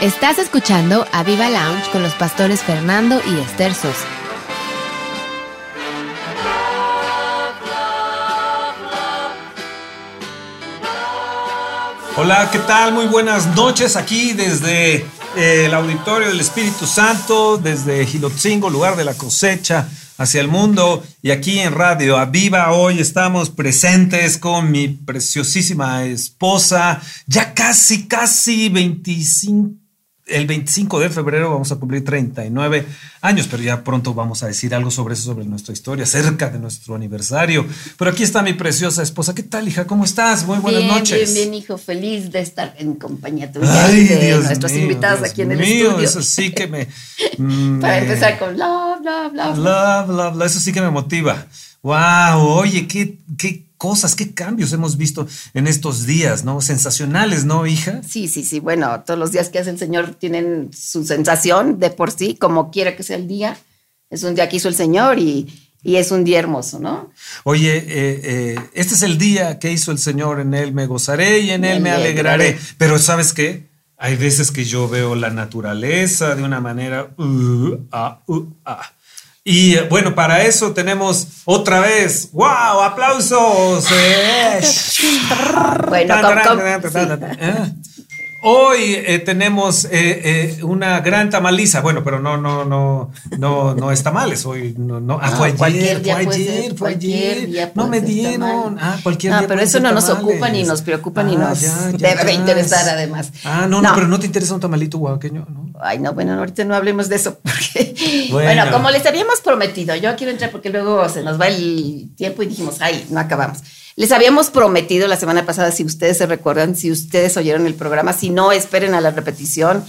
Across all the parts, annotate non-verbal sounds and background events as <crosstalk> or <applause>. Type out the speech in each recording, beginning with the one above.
Estás escuchando a Viva Lounge con los pastores Fernando y Esther Sosa. Hola, ¿qué tal? Muy buenas noches aquí desde eh, el Auditorio del Espíritu Santo, desde Gilotzingo, lugar de la cosecha, hacia el mundo. Y aquí en Radio Aviva hoy estamos presentes con mi preciosísima esposa, ya casi, casi 25 el 25 de febrero vamos a cumplir 39 años, pero ya pronto vamos a decir algo sobre eso, sobre nuestra historia, cerca de nuestro aniversario. Pero aquí está mi preciosa esposa. ¿Qué tal, hija? ¿Cómo estás? Muy buenas noches. Bien, bien, hijo. Feliz de estar en compañía tuya Ay, de Dios nuestros invitados aquí en el estudio. Eso sí que me... <laughs> Para empezar con bla, bla, bla. Bla, bla, bla. Eso sí que me motiva. Wow, oye, qué, qué cosas, qué cambios hemos visto en estos días, ¿no? Sensacionales, ¿no, hija? Sí, sí, sí. Bueno, todos los días que hace el Señor tienen su sensación de por sí, como quiera que sea el día. Es un día que hizo el Señor y, es un día hermoso, ¿no? Oye, eh, eh, este es el día que hizo el Señor, en él me gozaré y en él me alegraré. Pero ¿sabes qué? Hay veces que yo veo la naturaleza de una manera... Uh, ah, uh, ah. Y eh, bueno, para eso tenemos otra vez, wow, aplausos. bueno, Hoy eh, tenemos eh, eh, una gran tamaliza. Bueno, pero no, no, no, no, no es tamales. Hoy no, no. Ah, fue ayer, fue ayer, fue ayer. No me dieron. Ah, cualquier no, pero eso no nos ocupa ni nos preocupa ni ah, nos debe interesar además. Ah, no, no, pero no te interesa un tamalito oaxaqueño, ¿no? Ay, no, bueno, ahorita no hablemos de eso <laughs> porque, bueno. bueno, como les habíamos prometido, yo quiero entrar porque luego se nos va el tiempo y dijimos, ay, no acabamos. Les habíamos prometido la semana pasada, si ustedes se recuerdan, si ustedes oyeron el programa, si no, esperen a la repetición.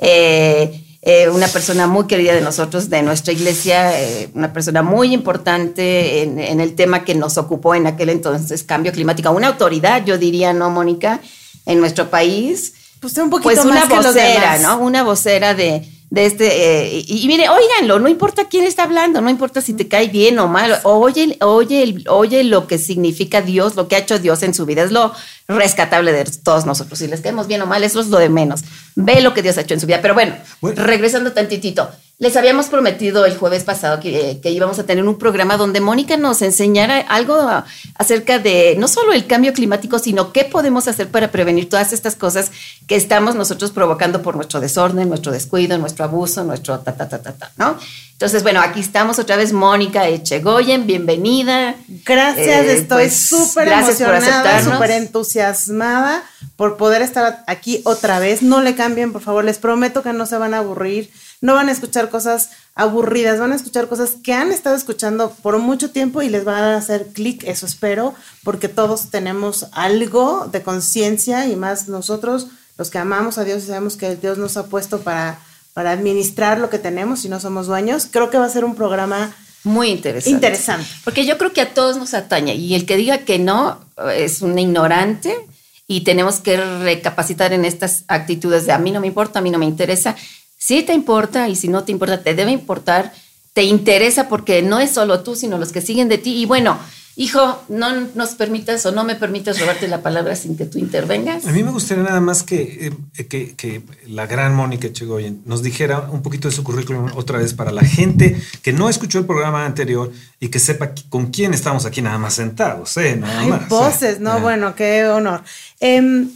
Eh, eh, una persona muy querida de nosotros, de nuestra iglesia, eh, una persona muy importante en, el tema que nos ocupó en aquel entonces, cambio climático, una autoridad, yo diría, ¿no, Mónica? En nuestro país. Pues un poquito pues una vocera, ¿no? Una vocera de, de este, eh, y, mire, óiganlo, no importa quién está hablando, no importa si te cae bien o mal, oye, oye, oye lo que significa Dios, lo que ha hecho Dios en su vida, es lo rescatable de todos nosotros. Si les caemos bien o mal, eso es lo de menos. Ve lo que Dios ha hecho en su vida. Pero bueno, regresando tantitito, les habíamos prometido el jueves pasado que, íbamos a tener un programa donde Mónica nos enseñara algo acerca de no solo el cambio climático, sino qué podemos hacer para prevenir todas estas cosas que estamos nosotros provocando por nuestro desorden, nuestro descuido, nuestro abuso, nuestro ta, ta, ta, ta, ta, ¿no? Entonces, bueno, aquí estamos otra vez, Mónica Echegoyen, bienvenida. Gracias, eh, estoy pues, súper emocionada, súper entusiasmada por poder estar aquí otra vez. No le cambien, por favor, les prometo que no se van a aburrir no van a escuchar cosas aburridas, van a escuchar cosas que han estado escuchando por mucho tiempo y les van a hacer clic, eso espero, porque todos tenemos algo de conciencia y más nosotros, los que amamos a Dios y sabemos que Dios nos ha puesto para, para administrar lo que tenemos y no somos dueños. Creo que va a ser un programa muy interesante. Interesante. Porque yo creo que a todos nos atañe y el que diga que no es un ignorante y tenemos que recapacitar en estas actitudes de a mí no me importa, a mí no me interesa si te importa y si no te importa, te debe importar, te interesa porque no es solo tú, sino los que siguen de ti. Y bueno, hijo, no nos permitas o no me permitas robarte la palabra sin que tú intervengas. A mí me gustaría nada más que, eh, que, la gran Mónica Chegoyen nos dijera un poquito de su currículum otra vez para la gente que no escuchó el programa anterior y que sepa con quién estamos aquí nada más sentados, ¿eh? Nada Ay, voces, ¿no? Bueno, qué honor. Em,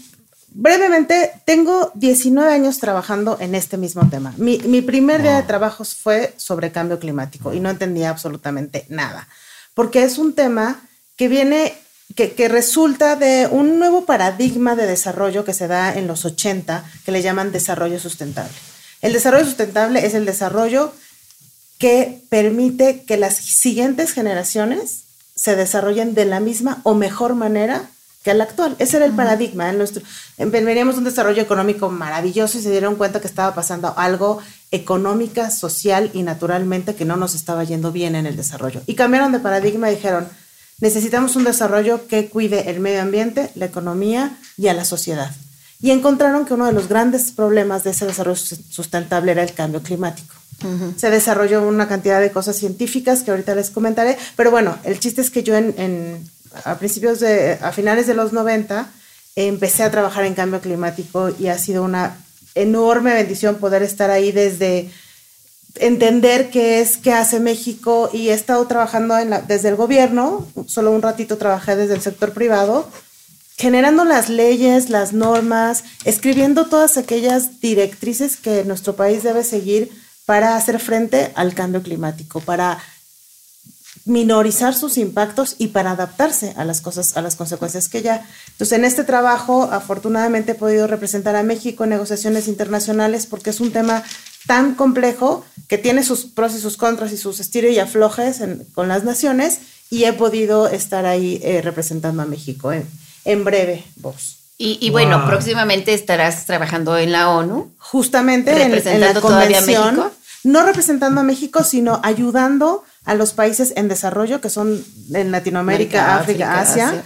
brevemente, tengo 19 años trabajando en este mismo tema. Mi, primer día de trabajo fue sobre cambio climático y no entendía absolutamente nada, porque es un tema que viene, que, que, resulta de un nuevo paradigma de desarrollo que se da en los 80, que le llaman desarrollo sustentable. El desarrollo sustentable es el desarrollo que permite que las siguientes generaciones se desarrollen de la misma o mejor manera que al actual. Ese era el paradigma. En nuestro, veníamos un desarrollo económico maravilloso y se dieron cuenta que estaba pasando algo económica, social y naturalmente que no nos estaba yendo bien en el desarrollo. Y cambiaron de paradigma y dijeron, necesitamos un desarrollo que cuide el medio ambiente, la economía y a la sociedad. Y encontraron que uno de los grandes problemas de ese desarrollo sustentable era el cambio climático. Se desarrolló una cantidad de cosas científicas que ahorita les comentaré, pero bueno, el chiste es que yo en a principios de, a finales de los 90, empecé a trabajar en cambio climático y ha sido una enorme bendición poder estar ahí desde entender qué es, qué hace México y he estado trabajando desde el gobierno, solo un ratito trabajé desde el sector privado, generando las leyes, las normas, escribiendo todas aquellas directrices que nuestro país debe seguir para hacer frente al cambio climático, para minorizar sus impactos y para adaptarse a las cosas, a las consecuencias que ya. Entonces, en este trabajo, afortunadamente he podido representar a México en negociaciones internacionales porque es un tema tan complejo que tiene sus pros y sus contras y sus estiros y aflojes con las naciones y he podido estar ahí eh, representando a México en breve, vos. Y, bueno, próximamente estarás trabajando en la ONU. Justamente representando en, todavía a México. No representando a México, sino ayudando a los países en desarrollo, que son en Latinoamérica, África, Asia,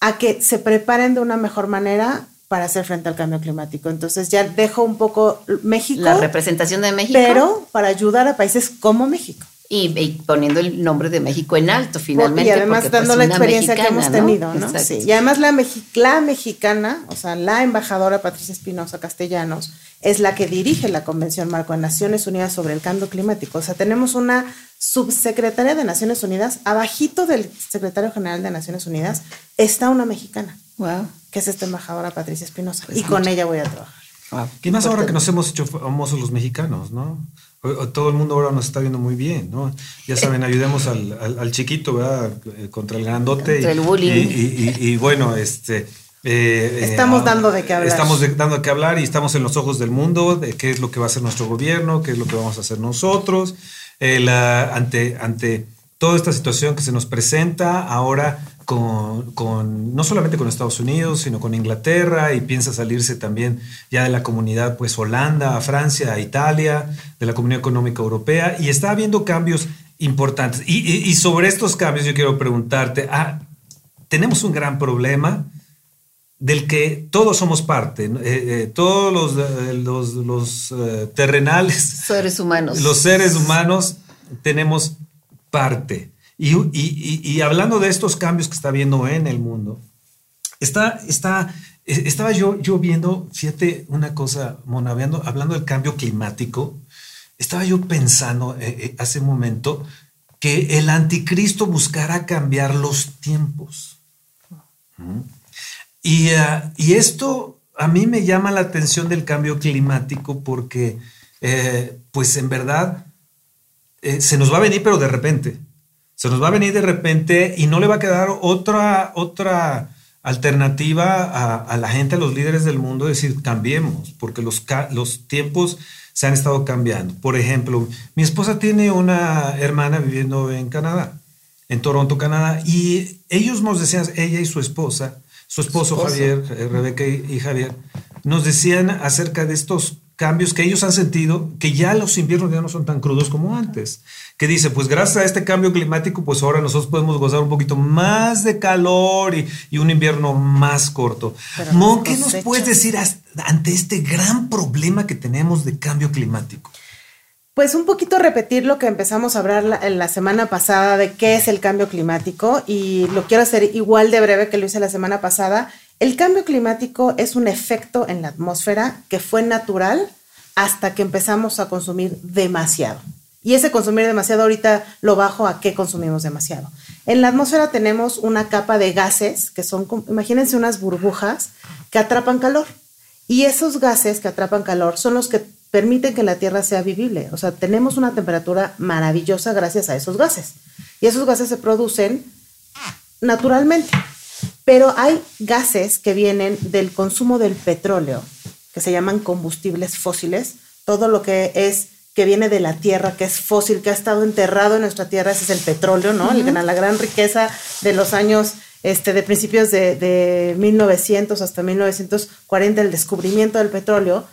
a que se preparen de una mejor manera para hacer frente al cambio climático. Entonces ya dejo un poco México. La representación de México. Pero para ayudar a países como México. Y, poniendo el nombre de México en alto finalmente. Y además pues, dando la experiencia que hemos tenido, ¿no? Sí. Y además la, la mexicana, o sea, la embajadora Patricia Espinosa Castellanos, es la que dirige la Convención Marco de Naciones Unidas sobre el Cambio Climático. O sea, tenemos una subsecretaria de Naciones Unidas, abajito del secretario general de Naciones Unidas, está una mexicana. Wow. Que es esta embajadora Patricia Espinosa. y con ella voy a trabajar. Wow. ¿Qué más ahora que nos hemos hecho famosos los mexicanos, no? Todo el mundo ahora nos está viendo muy bien, ¿no? Ya saben, ayudemos al, chiquito, ¿verdad? Eh, contra el grandote. Contra el bullying. Y, bueno, este... Eh, estamos dando de qué hablar. Estamos dando de qué hablar y estamos en los ojos del mundo de qué es lo que va a hacer nuestro gobierno, qué es lo que vamos a hacer nosotros. Eh, ante, ante toda esta situación que se nos presenta ahora con, no solamente con Estados Unidos, sino con Inglaterra y piensa salirse también ya de la comunidad, pues Holanda, Francia, Italia, de la Comunidad Económica Europea y está habiendo cambios importantes. Y, sobre estos cambios yo quiero preguntarte, ah, tenemos un gran problema del que todos somos parte, eh, eh, todos los, eh, los, los terrenales, seres humanos. Los seres humanos tenemos parte. Y, hablando de estos cambios que está viendo en el mundo, está, está, e, estaba yo, yo viendo, fíjate una cosa, Mona, hablando, del cambio climático, estaba yo pensando eh, eh, hace un momento que el anticristo buscará cambiar los tiempos. ¿Mm? Ah, y, esto a mí me llama la atención del cambio climático porque, eh, pues en verdad, se nos va a venir, pero de repente se nos va a venir de repente y no le va a quedar otra, otra alternativa a, la gente, a los líderes del mundo, decir, cambiemos, porque los, los tiempos se han estado cambiando. Por ejemplo, mi esposa tiene una hermana viviendo en Canadá, en Toronto, Canadá, y ellos nos decían, ella y su esposa, su esposo, Javier, eh, Rebeca y Javier, nos decían acerca de estos cambios que ellos han sentido, que ya los inviernos ya no son tan crudos como antes. Que dice, pues gracias a este cambio climático, pues ahora nosotros podemos gozar un poquito más de calor y, un invierno más corto. Mon, ¿qué nos puedes decir ante este gran problema que tenemos de cambio climático? Pues un poquito repetir lo que empezamos a hablar en la semana pasada de qué es el cambio climático y lo quiero hacer igual de breve que lo hice la semana pasada el cambio climático es un efecto en la atmósfera que fue natural hasta que empezamos a consumir demasiado. Y ese consumir demasiado ahorita lo bajo a qué consumimos demasiado. En la atmósfera tenemos una capa de gases que son, imagínense unas burbujas que atrapan calor. Y esos gases que atrapan calor son los que permiten que la Tierra sea vivible. O sea, tenemos una temperatura maravillosa gracias a esos gases. Y esos gases se producen naturalmente. Pero hay gases que vienen del consumo del petróleo, que se llaman combustibles fósiles. Todo lo que es que viene de la tierra, que es fósil, que ha estado enterrado en nuestra tierra, ese es el petróleo, ¿no? La gran riqueza de los años, este, de principios de, de 1900 hasta 1940, el descubrimiento del petróleo.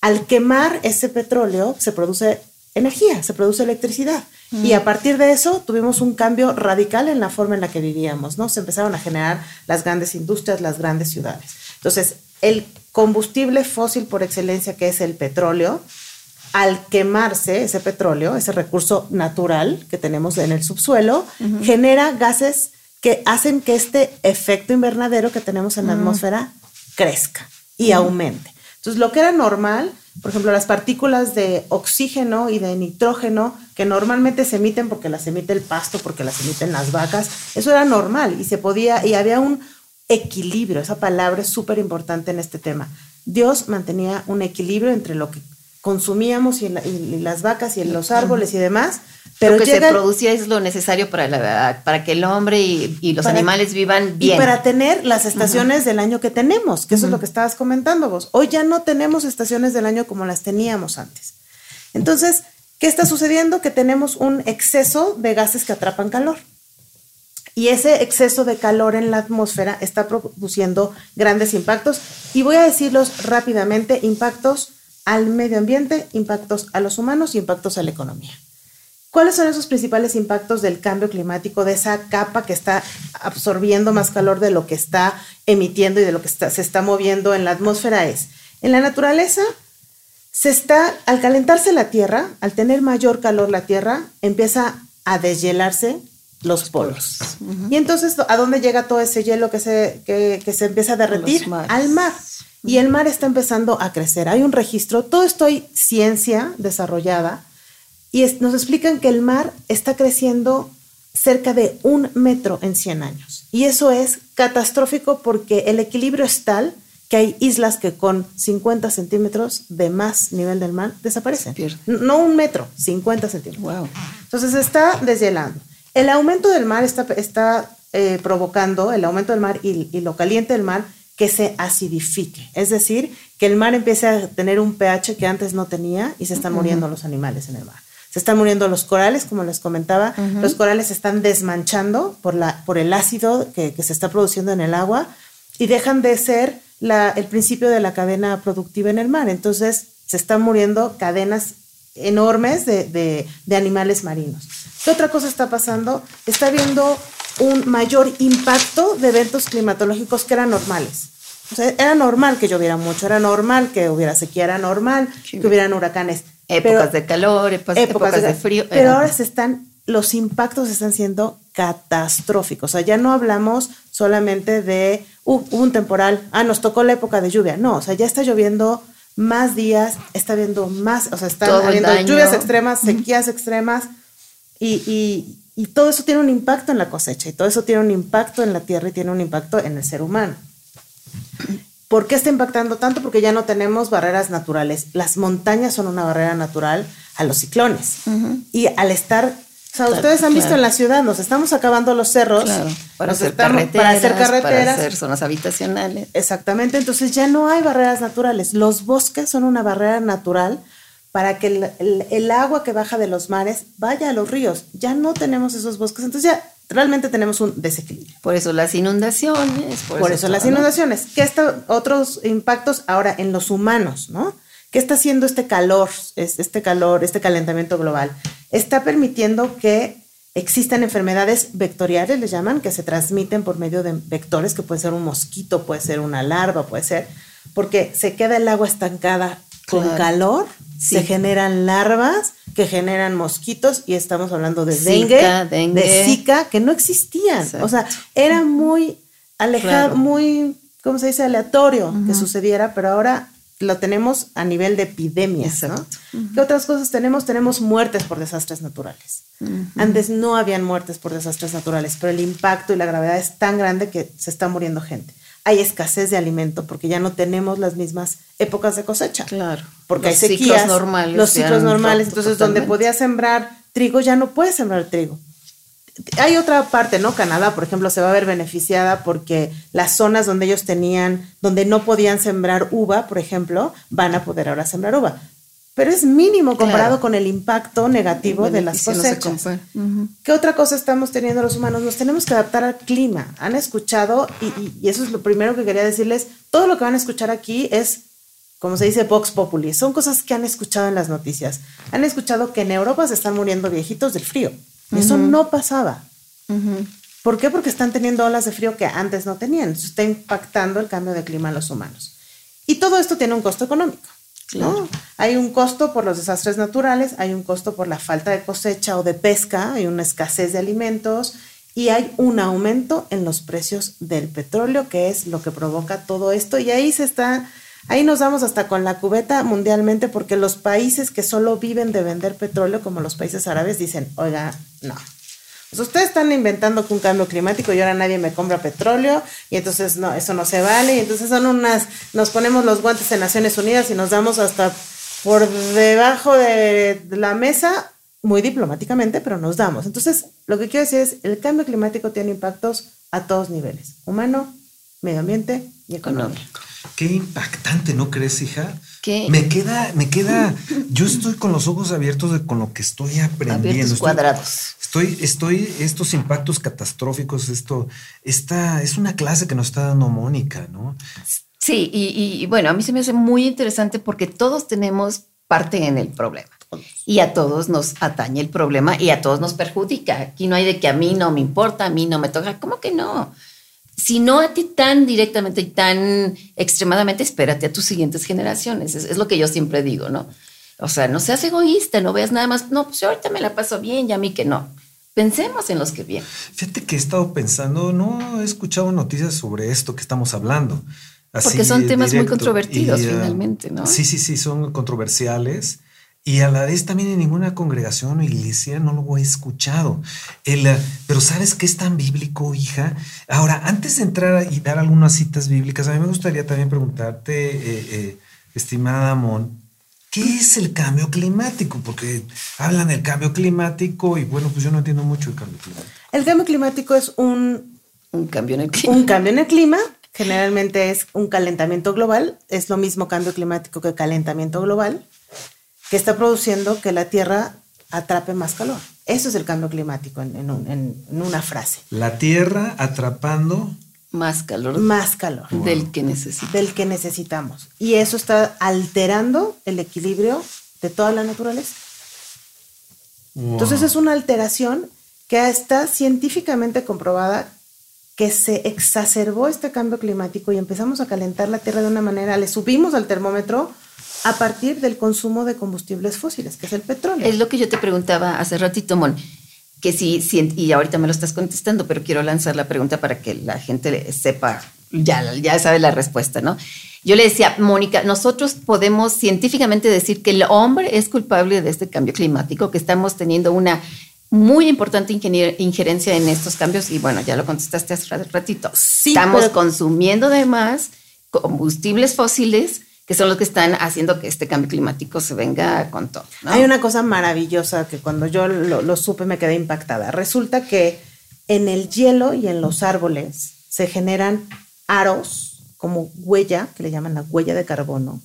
Al quemar ese petróleo se produce energía, se produce electricidad. Y a partir de eso tuvimos un cambio radical en la forma en la que vivíamos, ¿no? Se empezaron a generar las grandes industrias, las grandes ciudades. Entonces, el combustible fósil por excelencia, que es el petróleo, al quemarse ese petróleo, ese recurso natural que tenemos en el subsuelo, genera gases que hacen que este efecto invernadero que tenemos en la atmósfera crezca y aumente. Entonces, lo que era normal, por ejemplo, las partículas de oxígeno y de nitrógeno que normalmente se emiten porque las emite el pasto, porque las emiten las vacas, eso era normal y se podía, y había un equilibrio, esa palabra es súper importante en este tema. Dios mantenía un equilibrio entre lo que consumíamos y, las vacas y los árboles y demás. Pero lo que se producía es lo necesario para, la, para que el hombre y, los animales vivan bien. Y para tener las estaciones del año que tenemos, que eso es lo que estabas comentando vos. Hoy ya no tenemos estaciones del año como las teníamos antes. Entonces, ¿qué está sucediendo? Que tenemos un exceso de gases que atrapan calor. Y ese exceso de calor en la atmósfera está produciendo grandes impactos. Y voy a decirlos rápidamente, impactos al medio ambiente, impactos a los humanos y impactos a la economía. ¿Cuáles son esos principales impactos del cambio climático, de esa capa que está absorbiendo más calor de lo que está emitiendo y de lo que se está moviendo en la atmósfera? Es, en la naturaleza, se está, al calentarse la Tierra, al tener mayor calor la Tierra, empieza a deshielarse los polos. Y entonces, ¿a dónde llega todo ese hielo que se, que, que se empieza a derretir? Al mar y el mar está empezando a crecer. Hay un registro, todo esto hay ciencia desarrollada y nos explican que el mar está creciendo cerca de un metro en 100 años. Y eso es catastrófico porque el equilibrio es tal que hay islas que con 50 centímetros de más nivel del mar desaparecen. No un metro, 50 centímetros. Wow. Entonces está deshielando. El aumento del mar está, está eh, provocando, el aumento del mar y, y lo caliente del mar que se acidifique, es decir, que el mar empiece a tener un pH que antes no tenía y se están muriendo los animales en el mar. Se están muriendo los corales, como les comentaba, los corales se están desmanchando por, la, por el ácido que, se está produciendo en el agua y dejan de ser la, el principio de la cadena productiva en el mar. Entonces se están muriendo cadenas enormes de, de, de animales marinos. ¿Qué otra cosa está pasando? Está habiendo un mayor impacto de eventos climatológicos que eran normales. O sea, era normal que lloviera mucho, era normal que hubiera sequía, era normal que hubieran huracanes. Épocas de calor, épocas, de, frío. Pero ahora se están, los impactos están siendo catastróficos. O sea, ya no hablamos solamente de uh, un temporal, ah, nos tocó la época de lluvia. No, o sea, ya está lloviendo más días, está habiendo más, o sea, están habiendo lluvias extremas, sequías extremas y, y todo eso tiene un impacto en la cosecha y todo eso tiene un impacto en la tierra y tiene un impacto en el ser humano. ¿Por qué está impactando tanto? Porque ya no tenemos barreras naturales. Las montañas son una barrera natural a los ciclones. Y al estar, o sea, ustedes han visto en la ciudad, nos estamos acabando los cerros para, hacer carreteras, para hacer carreteras, para hacer zonas habitacionales. Exactamente, entonces ya no hay barreras naturales. Los bosques son una barrera natural para que el, agua que baja de los mares vaya a los ríos. Ya no tenemos esos bosques, entonces ya realmente tenemos un desequilibrio. Por eso las inundaciones. Por, eso, las inundaciones. ¿Qué está, otros impactos ahora en los humanos, ¿no? ¿Qué está haciendo este calor, este calor, este calentamiento global? Está permitiendo que existan enfermedades vectoriales, les llaman, que se transmiten por medio de vectores, que puede ser un mosquito, puede ser una larva, puede ser, porque se queda el agua estancada con calor se generan larvas que generan mosquitos y estamos hablando de dengue, de zika, que no existían. O sea, era muy alejado, muy, ¿cómo se dice? Aleatorio que sucediera, pero ahora lo tenemos a nivel de epidemias, ¿no? ¿Qué otras cosas tenemos? Tenemos muertes por desastres naturales. Antes no habían muertes por desastres naturales, pero el impacto y la gravedad es tan grande que se está muriendo gente hay escasez de alimento porque ya no tenemos las mismas épocas de cosecha. Claro. Porque hay sequías. normales. Los ciclos normales. Entonces, donde podía sembrar trigo, ya no puede sembrar trigo. Hay otra parte, ¿no? Canadá, por ejemplo, se va a ver beneficiada porque las zonas donde ellos tenían, donde no podían sembrar uva, por ejemplo, van a poder ahora sembrar uva pero es mínimo comparado con el impacto negativo de las cosechas. ¿Qué otra cosa estamos teniendo los humanos? Nos tenemos que adaptar al clima. Han escuchado, y, eso es lo primero que quería decirles, todo lo que van a escuchar aquí es, como se dice, Vox Populi, son cosas que han escuchado en las noticias. Han escuchado que en Europa se están muriendo viejitos del frío. Eso no pasaba. ¿Por qué? Porque están teniendo olas de frío que antes no tenían. Eso está impactando el cambio de clima en los humanos. Y todo esto tiene un costo económico. ¿no? Hay un costo por los desastres naturales, hay un costo por la falta de cosecha o de pesca, hay una escasez de alimentos y hay un aumento en los precios del petróleo, que es lo que provoca todo esto. Y ahí se está Ahí nos damos hasta con la cubeta mundialmente porque los países que solo viven de vender petróleo, como los países árabes, dicen, oiga, no. Pues ustedes están inventando que un cambio climático y ahora nadie me compra petróleo y entonces no, eso no se vale. Y entonces son unas, nos ponemos los guantes en Naciones Unidas y nos damos hasta por debajo de la mesa, muy diplomáticamente, pero nos damos. Entonces, lo que quiero decir es, el cambio climático tiene impactos a todos niveles, humano, medio ambiente y económico. Qué impactante, ¿no crees, hija? ¿Qué? Me queda, me queda, yo estoy con los ojos abiertos de, con lo que estoy aprendiendo. Abiertos Estoy- cuadrados. Estoy, estoy, estos impactos catastróficos, esto, esta, es una clase que nos está dando Mónica, ¿no? Sí, y, y- y bueno, a mí se me hace muy interesante porque todos tenemos parte en el problema. Y a todos nos atañe el problema y a todos nos perjudica. Aquí no hay de que a mí no me importa, a mí no me toca. ¿Cómo que no? Si no a ti tan directamente y tan extremadamente, espérate a tus siguientes generaciones. Es, es lo que yo siempre digo, ¿no? O sea, no seas egoísta, no veas nada más, no, pues yo ahorita me la paso bien y a mí que no. Pensemos en los que vienen. Fíjate que he estado pensando, no he escuchado noticias sobre esto que estamos hablando. Así, Porque son temas muy controvertidos, Y, ah, finalmente, ¿no? Sí, sí, sí, son controversiales. Y a la vez también en ninguna congregación o iglesia no lo he escuchado. El, eh, pero ¿sabes qué es tan bíblico, hija? Ahora, antes de entrar y dar algunas citas bíblicas, a mí me gustaría también preguntarte, eh, eh, estimada Amón, ¿qué es el cambio climático? Porque hablan del cambio climático y bueno, pues yo no entiendo mucho el cambio climático. El cambio climático es un Un cambio en el un cambio en el clima, generalmente es un calentamiento global, es lo mismo cambio climático que calentamiento global, que está produciendo que la Tierra atrape más calor. Eso es el cambio climático en, en un- en- en una frase. La Tierra atrapando Más calor Más calor del que necesita. del que necesitamos. Y eso está alterando el equilibrio de toda la naturaleza. Entonces es una alteración que está científicamente comprobada que se exacerbó este cambio climático y empezamos a calentar la Tierra de una manera, le subimos al termómetro a partir del consumo de combustibles fósiles, que es el petróleo. Es lo que yo te preguntaba hace ratito, Mon, que si, si- y ahorita me lo estás contestando, pero quiero lanzar la pregunta para que la gente sepa, ya, ya sabe la respuesta, ¿no? Yo le decía, Mónica, nosotros podemos científicamente decir que el hombre es culpable de este cambio climático, que estamos teniendo una muy importante ingenier- injerencia en estos cambios, y bueno, ya lo contestaste hace ra- ratito. Sí, estamos pero- consumiendo además combustibles fósiles que son los que están haciendo que este cambio climático se venga con todo. ¿no? Hay una cosa maravillosa que cuando yo lo, lo supe me quedé impactada. Resulta que en el hielo y en los árboles se generan aros como huella, que le llaman la huella de carbono,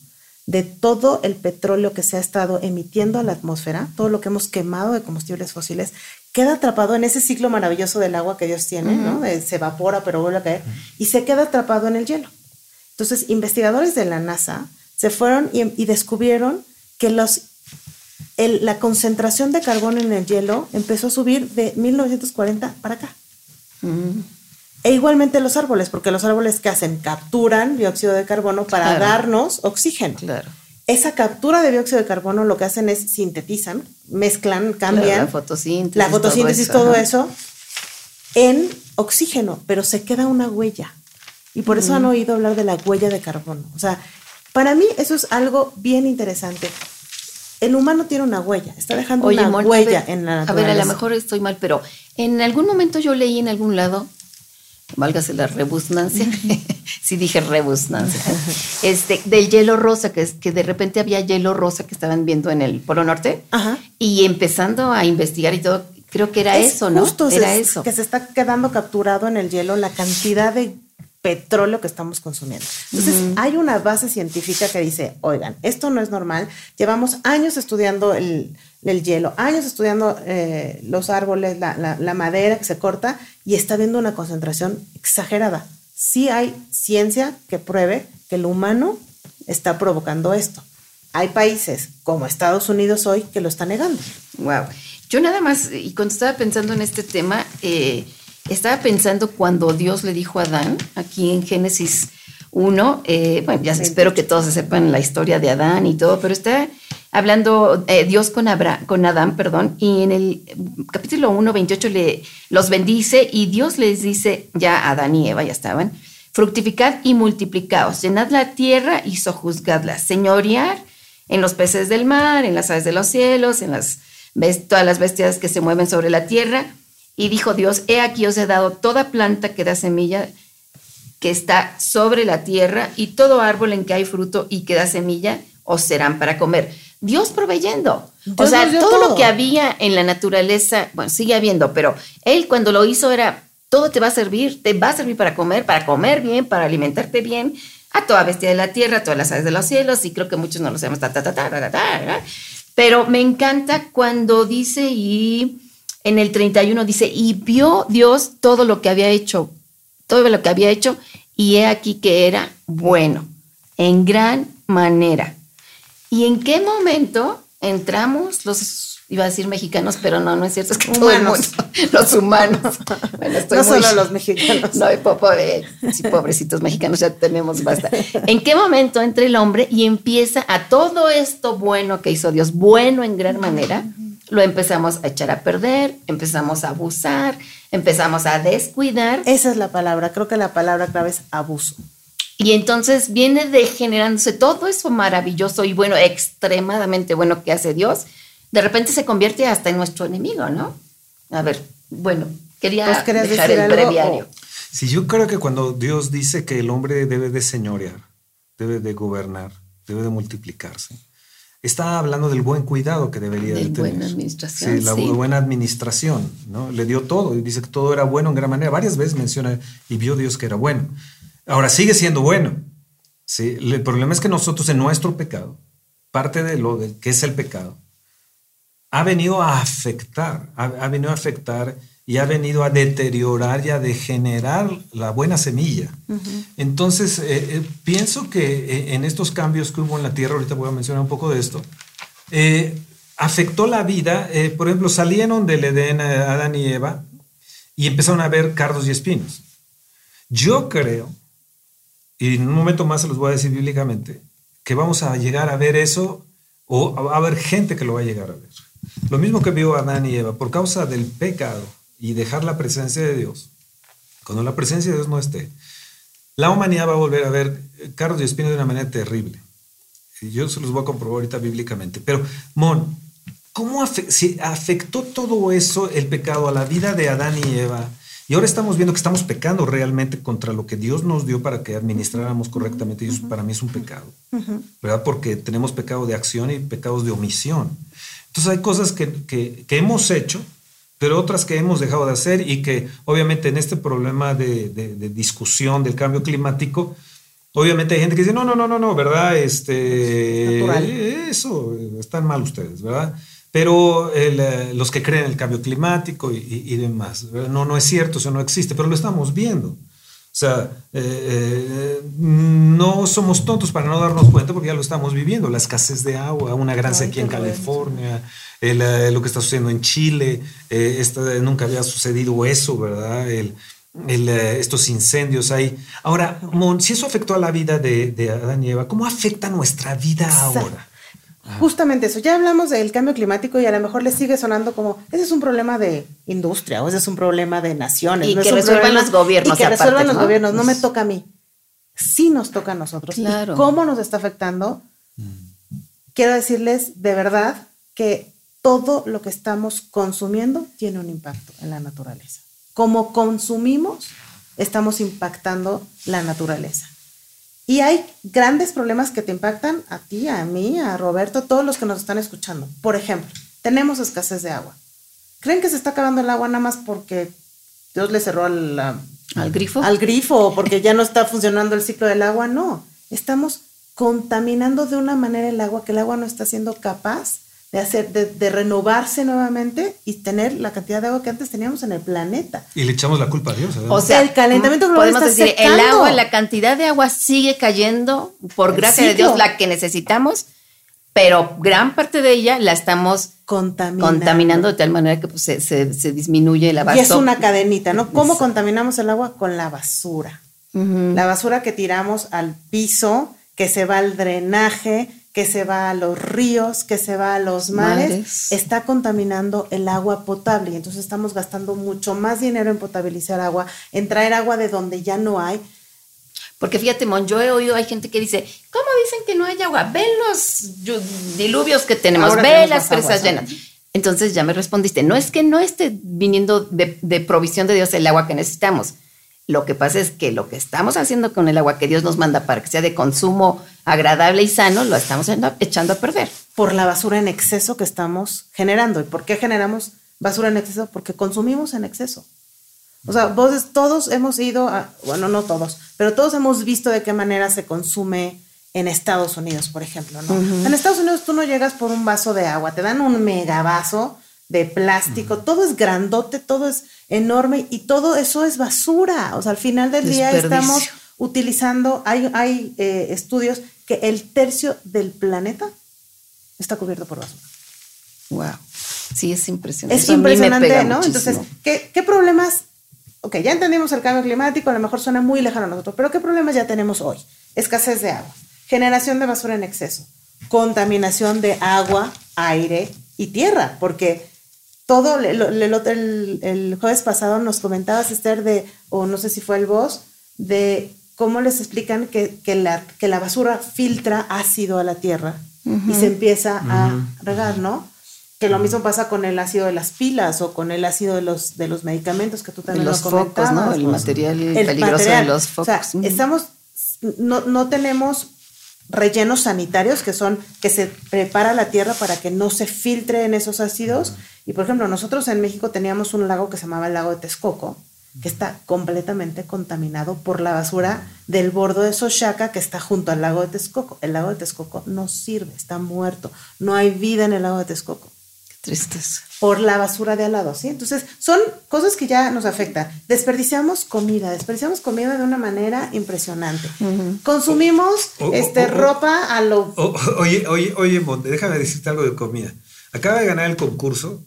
de todo el petróleo que se ha estado emitiendo a la atmósfera, todo lo que hemos quemado de combustibles fósiles, queda atrapado en ese ciclo maravilloso del agua que Dios tiene, ¿no? De- se evapora pero vuelve a caer, y se queda atrapado en el hielo. Entonces, investigadores de la NASA se fueron y, y descubrieron que los, el- la concentración de carbono en el hielo empezó a subir de 1940 para acá. Mm. E igualmente los árboles, porque los árboles que hacen capturan dióxido de carbono para Claro. darnos oxígeno. Claro. Esa captura de dióxido de carbono lo que hacen es sintetizan, mezclan, cambian Claro, la fotosíntesis. la fotosíntesis, todo todo eso, eso, en oxígeno, pero se queda una huella. Y por eso han oído hablar de la huella de carbono. O sea, para mí eso es algo bien interesante. El humano tiene una huella, está dejando una a huella ver, en la A naturaleza. ver, a lo mejor estoy mal, pero en algún momento yo leí en algún lado, válgase la rebusnancia, <laughs> <laughs> sí dije rebusnancia, <laughs> este, del hielo rosa, que es que de repente había hielo rosa que estaban viendo en el Polo Norte, Ajá. y empezando a investigar y todo, creo que era Es eso, ¿no? justo, era se- eso. Que se está quedando capturado en el hielo la cantidad de petróleo que estamos consumiendo. Entonces, hay una base científica que dice, oigan, esto no es normal. Llevamos años estudiando el, el hielo, años estudiando eh, los árboles, la, la- la madera que se corta y está viendo una concentración exagerada. Sí hay ciencia que pruebe que el humano está provocando esto. Hay países como Estados Unidos hoy que lo están negando. Wow. Yo nada más, y cuando estaba pensando en este tema, eh, estaba pensando cuando Dios le dijo a Adán, aquí en Génesis 1, eh, bueno, ya espero que todos sepan la historia de Adán y todo, pero está hablando eh, Dios con, con Adán, perdón, y en el capítulo 1, 28 le, los bendice y Dios les dice, ya Adán y Eva ya estaban, fructificad y multiplicaos, llenad la tierra y sojuzgadla, señorear en los peces del mar, en las aves de los cielos, en las, todas las bestias que se mueven sobre la tierra. Y dijo Dios, he aquí os he dado toda planta que da semilla que está sobre la tierra y todo árbol en que hay fruto y que da semilla os serán para comer. Dios proveyendo. o sea, todo, lo que había en la naturaleza, bueno, sigue habiendo, pero él cuando lo hizo era, todo te va a servir, te va a servir para comer, para comer bien, para alimentarte bien, a toda bestia de la tierra, a todas las aves de los cielos, y creo que muchos no lo sabemos, ta, ta, ta, ta, pero me encanta cuando dice, y en el 31 dice, y vio Dios todo lo que había hecho, todo lo que había hecho, y he aquí que era bueno, en gran manera. ¿Y en qué momento entramos los, iba a decir mexicanos, pero no, no es cierto, es que humanos. <laughs> los humanos. <laughs> no solo <laughs> los mexicanos. No, pobrecitos mexicanos, ya tenemos basta. ¿En qué momento entra el hombre y empieza a todo esto bueno que hizo Dios, bueno en gran manera? Lo empezamos a echar a perder, empezamos a abusar, empezamos a descuidar. Esa es la palabra, creo que la palabra clave es abuso. Y entonces viene degenerándose todo eso maravilloso y bueno, extremadamente bueno que hace Dios. De repente se convierte hasta en nuestro enemigo, ¿no? A ver, bueno, quería dejar el breviario. Sí, yo creo que cuando Dios dice que el hombre debe de señorear, debe de gobernar, debe de multiplicarse, está hablando del buen cuidado que debería de tener. buena administración. Sí, la buena administración, ¿no? Le dio todo y dice que todo era bueno en gran manera. Varias veces menciona y vio Dios que era bueno. Ahora sigue siendo bueno. ¿sí? El problema es que nosotros en nuestro pecado, parte de lo de, que es el pecado, ha venido a afectar, ha, venido a afectar y ha venido a deteriorar y a degenerar la buena semilla. Entonces, eh, eh, pienso que eh, en estos cambios que hubo en la tierra, ahorita voy a mencionar un poco de esto, afectó la vida. por ejemplo, salieron del Edén Adán y Eva y empezaron a ver cardos y espinos. Yo creo y en un momento más se los voy a decir bíblicamente, que vamos a llegar a ver eso o va a haber gente que lo va a llegar a ver. Lo mismo que vio Adán y Eva, por causa del pecado y dejar la presencia de Dios, cuando la presencia de Dios no esté, la humanidad va a volver a ver carros y espinos de una manera terrible. Yo se los voy a comprobar ahorita bíblicamente. Pero, Mon, ¿cómo si afectó todo eso, el pecado, a la vida de Adán y Eva? Y ahora estamos viendo que estamos pecando realmente contra lo que Dios nos dio para que administráramos correctamente. Y eso para mí es un pecado, ¿verdad? Porque tenemos pecado de acción y pecados de omisión. Entonces hay cosas que, hemos hecho, pero otras que hemos dejado de hacer y que obviamente en este problema de, discusión del cambio climático, obviamente hay gente que dice, no, no, no, no, no, ¿verdad? Este, Eso, están mal ustedes, ¿verdad? pero eh, los que creen en el cambio climático y, demás. No, no es cierto, eso no existe, pero lo estamos viendo. O sea, eh, eh, no somos tontos para no darnos cuenta porque ya lo estamos viviendo. La escasez de agua, una gran sequía en California, lo que está sucediendo en Chile, nunca había sucedido eso, ¿verdad? estos incendios ahí. Ahora, si eso afectó a la vida de, de Adán y Eva, ¿cómo afecta nuestra vida ahora? Justamente eso, ya hablamos del cambio climático y a lo mejor le sigue sonando como, ese es un problema de industria o ese es un problema de naciones. Y que resuelvan los gobiernos. Y que resuelvan los gobiernos, no me toca a mí. Sí nos toca a nosotros. Claro. ¿Cómo nos está afectando? Quiero decirles de verdad que todo lo que estamos consumiendo tiene un impacto en la naturaleza. Como consumimos, estamos impactando la naturaleza. Y hay grandes problemas que te impactan a ti, a mí, a Roberto, todos los que nos están escuchando. Por ejemplo, tenemos escasez de agua. ¿Creen que se está acabando el agua nada más porque Dios le cerró al, al grifo? Al grifo o porque ya no está funcionando el ciclo del agua. No, estamos contaminando de una manera el agua que el agua no está siendo capaz de hacer, de, renovarse nuevamente y tener la cantidad de agua que antes teníamos en el planeta. Y le echamos la culpa a Dios. O sea, el calentamiento global podemos decir, el agua, la cantidad de agua sigue cayendo por gracia de Dios, la que necesitamos, pero gran parte de ella la estamos contaminando, de tal manera que pues, se, disminuye la basura. Y es una cadenita, ¿no? ¿Cómo contaminamos el agua? Con la basura. La basura que tiramos al piso, que se va al drenaje, que se va a los ríos, que se va a los mares, está contaminando el agua potable y entonces estamos gastando mucho más dinero en potabilizar agua, en traer agua de donde ya no hay. Porque fíjate, Mon, yo he oído, hay gente que dice, ¿cómo dicen que no hay agua? Ven los diluvios que tenemos, Ahora ve tenemos las presas llenas. Entonces ya me respondiste, no es que no esté viniendo de, de provisión de Dios el agua que necesitamos. Lo que pasa es que lo que estamos haciendo con el agua que Dios nos manda para que sea de consumo agradable y sano, lo estamos echando- a perder. Por la basura en exceso que estamos generando. ¿Y por qué generamos basura en exceso? Porque consumimos en exceso. O sea, vos, todos hemos ido, a, bueno, no todos, pero todos hemos visto de qué manera se consume en Estados Unidos, por ejemplo, ¿no? En Estados Unidos tú no llegas por un vaso de agua, te dan un mega vaso de plástico, todo es grandote, todo es enorme y todo eso es basura. O sea, al final del día estamos utilizando, hay, hay eh, estudios que el tercio del planeta está cubierto por basura. Wow. Sí, es impresionante. Es Eso impresionante, ¿no? muchísimo. Entonces, ¿qué, qué problemas? Ok, ya entendimos el cambio climático, a lo mejor suena muy lejano a nosotros, pero ¿qué problemas ya tenemos hoy? Escasez de agua, generación de basura en exceso, contaminación de agua, aire y tierra, porque todo, lo- el, el jueves pasado nos comentabas, Esther, de, o no sé si fue el vos, de cómo les explican que, que la, que la basura filtra ácido a la tierra y se empieza a regar, ¿no? Que lo mismo pasa con el ácido de las pilas o con el ácido de los, de los medicamentos que tú De también los lo focos, ¿no? comentabas, El pues. material El peligroso material. de los O sea, focos. Ujú. estamos, no, no tenemos rellenos sanitarios que son que se prepara la tierra para que no se filtre en esos ácidos. Y por ejemplo, nosotros en México teníamos un lago que se llamaba el lago de Texcoco, que está completamente contaminado por la basura del bordo de Sochaca que está junto al lago de Texcoco. El lago de Texcoco no sirve, está muerto. No hay vida en el lago de Texcoco Qué tristeza. por la basura de al lado, ¿sí? Entonces, son cosas que ya nos afectan. Desperdiciamos comida, desperdiciamos comida de una manera impresionante. Consumimos O- o- este, o- o- ropa a lo... Oye, oye, oye, Monte, déjame decirte algo de comida. Acaba de ganar el concurso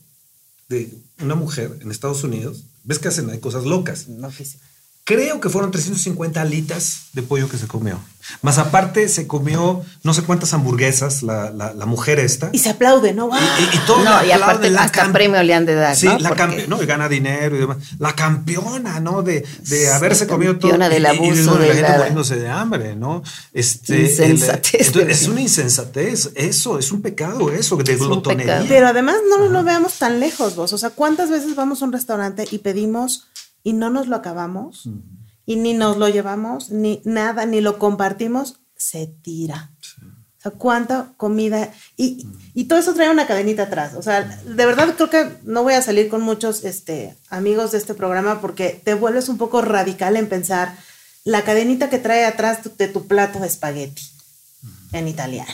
de una mujer en Estados Unidos. ¿Ves que hacen? Hay cosas locas. Loquísimo. Creo que fueron 350 alitas de pollo que se comió. Más aparte, se comió no sé cuántas hamburguesas la, la- la mujer esta. Y se aplaude, ¿no? ¡Wow! Y, y- y todo No, y aparte la hasta premio le han de dar, Sí, ¿no? la Porque- campeona, no, y gana dinero y demás. La campeona, ¿no? De, de haberse comido todo. campeona del y- y- y abuso, de la gente la- muriéndose de hambre, ¿no? Este, Insensatez, el- entonces, es una insensatez. Eso, es un pecado, eso, de Es glotonería. Pero además no lo veamos tan lejos vos. O sea, ¿cuántas veces vamos a un restaurante y pedimos y no nos lo acabamos? Y ni nos lo llevamos, ni nada, ni lo compartimos, se tira. O sea, cuánta comida. Y, y todo eso trae una cadenita atrás. O sea, de verdad creo que no voy a salir con muchos este, amigos de este programa porque te vuelves un poco radical en pensar la cadenita que trae atrás tu- de tu plato de espagueti en italiano.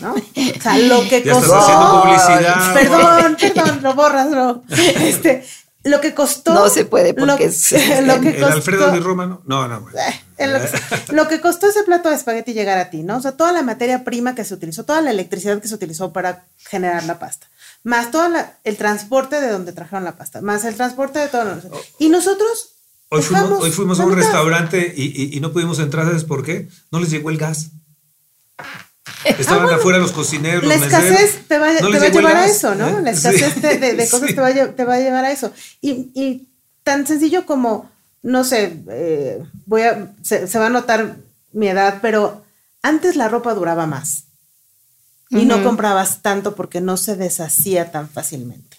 ¿No? <laughs> O sea, lo que Ya estás costó. haciendo publicidad. Perdón, perdón, lo borras, bro. <laughs> Este, lo que costó. No se puede porque <laughs> lo, es- lo que el costó, Alfredo Di Romano. No, no, bueno. eh, <laughs> en lo, que, lo que costó ese plato de espagueti llegar a ti, ¿no? O sea, toda la materia prima que se utilizó, toda la electricidad que se utilizó para generar la pasta, más todo la- el transporte de donde trajeron la pasta, más el transporte de todo. lo- Y nosotros. Hoy fuimos, hoy fuimos a un mitad. restaurante y, y- y no pudimos entrar, ¿sabes por qué? No les llegó el gas. <laughs> Estaban Ah, bueno. afuera los cocineros, La escasez te va, No te va a llevar a eso, ¿no? ¿eh? La escasez Sí. de, de- de <laughs> cosas Sí. te, va a, lle- te va a llevar a eso. Y, y tan sencillo como, no sé, eh, voy a, se, se va a notar mi edad, pero antes la ropa duraba más. Y no comprabas tanto porque no se deshacía tan fácilmente.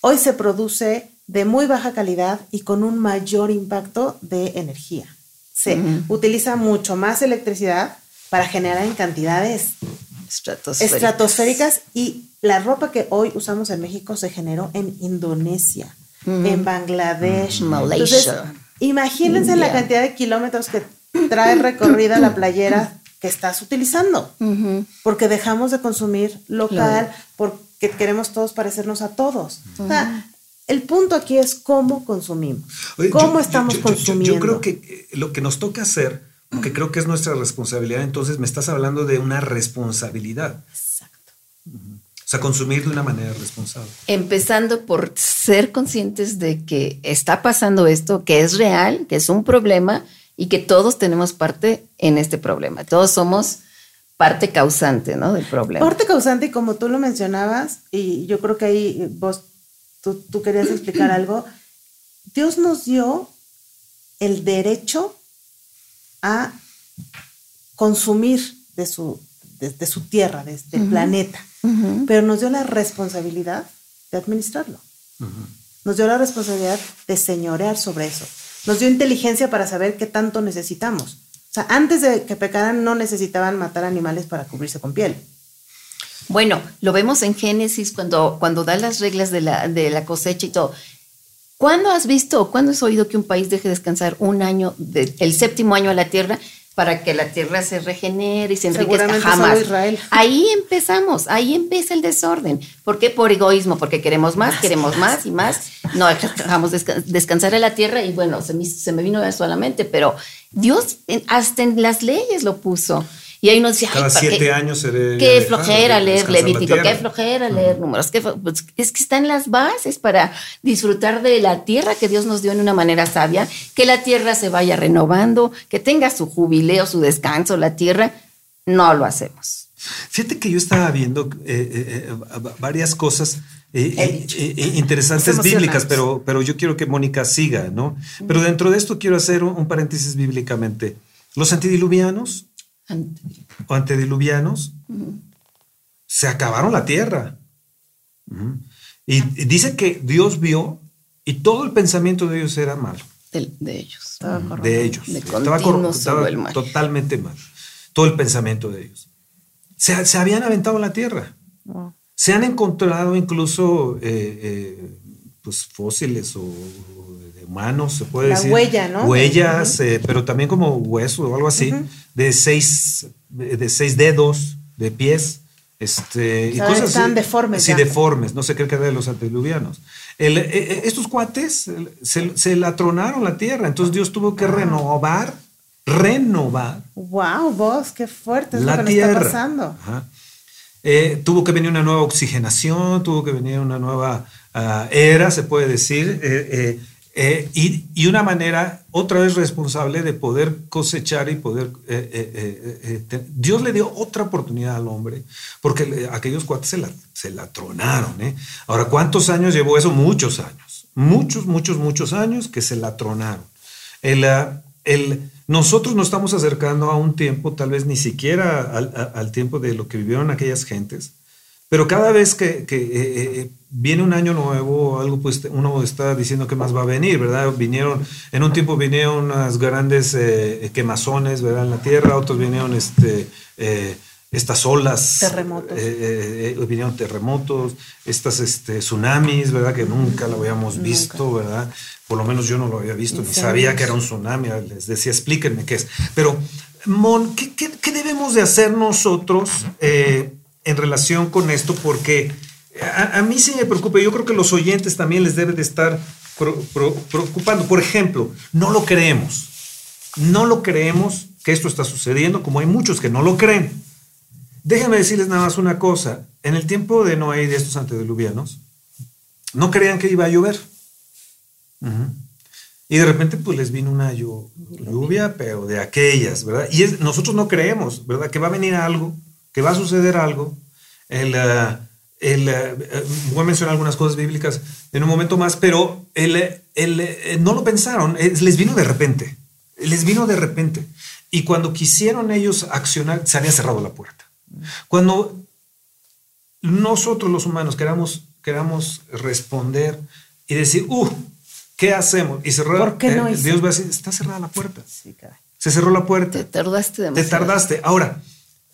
Hoy se produce de muy baja calidad y con un mayor impacto de energía. Se utiliza mucho más electricidad para generar en cantidades Estratosférica. estratosféricas y la ropa que hoy usamos en México se generó en Indonesia, en Bangladesh. Malaysia. Entonces, imagínense la cantidad de kilómetros que trae recorrida la playera que estás utilizando, porque dejamos de consumir local, porque queremos todos parecernos a todos. O sea, el punto aquí es cómo consumimos, Oye, cómo yo- estamos yo- yo- yo- consumiendo. Yo, creo que eh, lo que nos toca hacer, que creo que es nuestra responsabilidad, entonces me estás hablando de una responsabilidad. Exacto. O sea, consumir de una manera responsable. Empezando por ser conscientes de que está pasando esto, que es real, que es un problema y que todos tenemos parte en este problema. Todos somos parte causante, ¿no? Del problema. Parte causante, y como tú lo mencionabas, y yo creo que ahí vos, tú, tú querías explicar <clears throat> algo, Dios nos dio el derecho a consumir de su, de, de su tierra, de, del planeta, pero nos dio la responsabilidad de administrarlo. Nos dio la responsabilidad de señorear sobre eso. Nos dio inteligencia para saber qué tanto necesitamos. O sea, antes de que pecaran no necesitaban matar animales para cubrirse con piel. Bueno, lo vemos en Génesis cuando, cuando da las reglas de la, de la cosecha y todo. ¿Cuándo has visto o cuándo has oído que un país deje descansar un año, de- el séptimo año a la tierra, para que la tierra se regenere y se enriquezca? Jamás. Israel. Ahí empezamos, ahí empieza el desorden. ¿Por qué? Por egoísmo, porque queremos más, queremos más y más. No dejamos desca- descansar a la tierra y bueno, se me, se me vino eso a la mente, pero Dios en- hasta en las leyes lo puso. Y ahí nos decía, ay, Cada ¿para siete qué? años se Qué flojera leer Levítico, qué flojera leer números. qué pues, es que están las bases para disfrutar de la tierra que Dios nos dio en una manera sabia, que la tierra se vaya renovando, que tenga su jubileo, su descanso, la tierra. No lo hacemos. Fíjate que yo estaba viendo eh, eh, eh, varias cosas eh, eh, interesantes bíblicas, pero, pero yo quiero que Mónica siga, ¿no? Pero dentro de esto quiero hacer un, un paréntesis bíblicamente. Los antediluvianos o antediluvianos se acabaron la tierra. Y, y dice que Dios vio y todo el pensamiento de ellos era malo. De, de ellos. de ellos. De estaba estaba totalmente mal. Todo el pensamiento de ellos. Se, se habían aventado a la tierra. Se han encontrado incluso eh, eh, pues fósiles o, o de humanos, se puede La decir. huella, ¿no? Huellas, eh, pero también como hueso o algo así, de, seis, de seis dedos, de pies. Este, O sea, estaban deformes Sí, ya. deformes, no sé qué era de los antediluvianos. El, eh, eh, estos cuates se, se la tronaron la tierra, entonces Dios tuvo que renovar, renovar Wow, vos, qué fuerte es la lo que tierra. nos está pasando. Ajá. Eh, tuvo que venir una nueva oxigenación, tuvo que venir una nueva ah, era, se puede decir, eh, eh, eh, y, y una manera otra vez responsable de poder cosechar y poder... eh, eh, Dios le dio otra oportunidad al hombre, porque aquellos cuates se la, se la tronaron. Ahora, ¿cuántos años llevó eso? Muchos años. Muchos, muchos, muchos años que se la tronaron. El, el- nosotros nos estamos acercando a un tiempo, tal vez ni siquiera al, al tiempo de lo que vivieron aquellas gentes, pero cada vez que, que, eh, eh, viene un año nuevo algo, pues uno está diciendo que más va a venir, ¿verdad? Vinieron, en un tiempo vinieron unas grandes eh, quemazones, ¿verdad? En la tierra, otros vinieron este, eh, estas olas. Terremotos. eh, vinieron terremotos, estas este, tsunamis, ¿verdad? Que nunca lo habíamos visto, ¿verdad? Por lo menos yo no lo había visto, ni sabía que era un tsunami. Les decía, explíquenme qué es. Pero, Mon, ¿qué, qué- qué debemos de hacer nosotros en relación con esto? Porque a, mí sí me preocupa. Yo creo que los oyentes también les debe de estar preocupando. Por ejemplo, no lo creemos. No lo creemos que esto está sucediendo, como hay muchos que no lo creen. Déjenme decirles nada más una cosa. En el tiempo de Noé y de estos antediluvianos, no creían que iba a llover. Y de repente pues les vino una llu- lluvia, pero de aquellas, ¿verdad? Y nosotros no creemos, ¿verdad? Que va a venir algo, que va a suceder algo. El, ah, el, eh, voy a mencionar algunas cosas bíblicas en un momento más, pero el, el, eh, no lo pensaron, eh, les vino de repente, les vino de repente. Y cuando quisieron ellos accionar, se había cerrado la puerta. Cuando nosotros los humanos queramos, queramos responder y decir, uh, ¿qué hacemos? Y cerrar, ¿Por qué no eh? Dios va a decir, está cerrada la puerta. Sí. Se cerró la puerta. Te tardaste Te demasiado. tardaste. Ahora,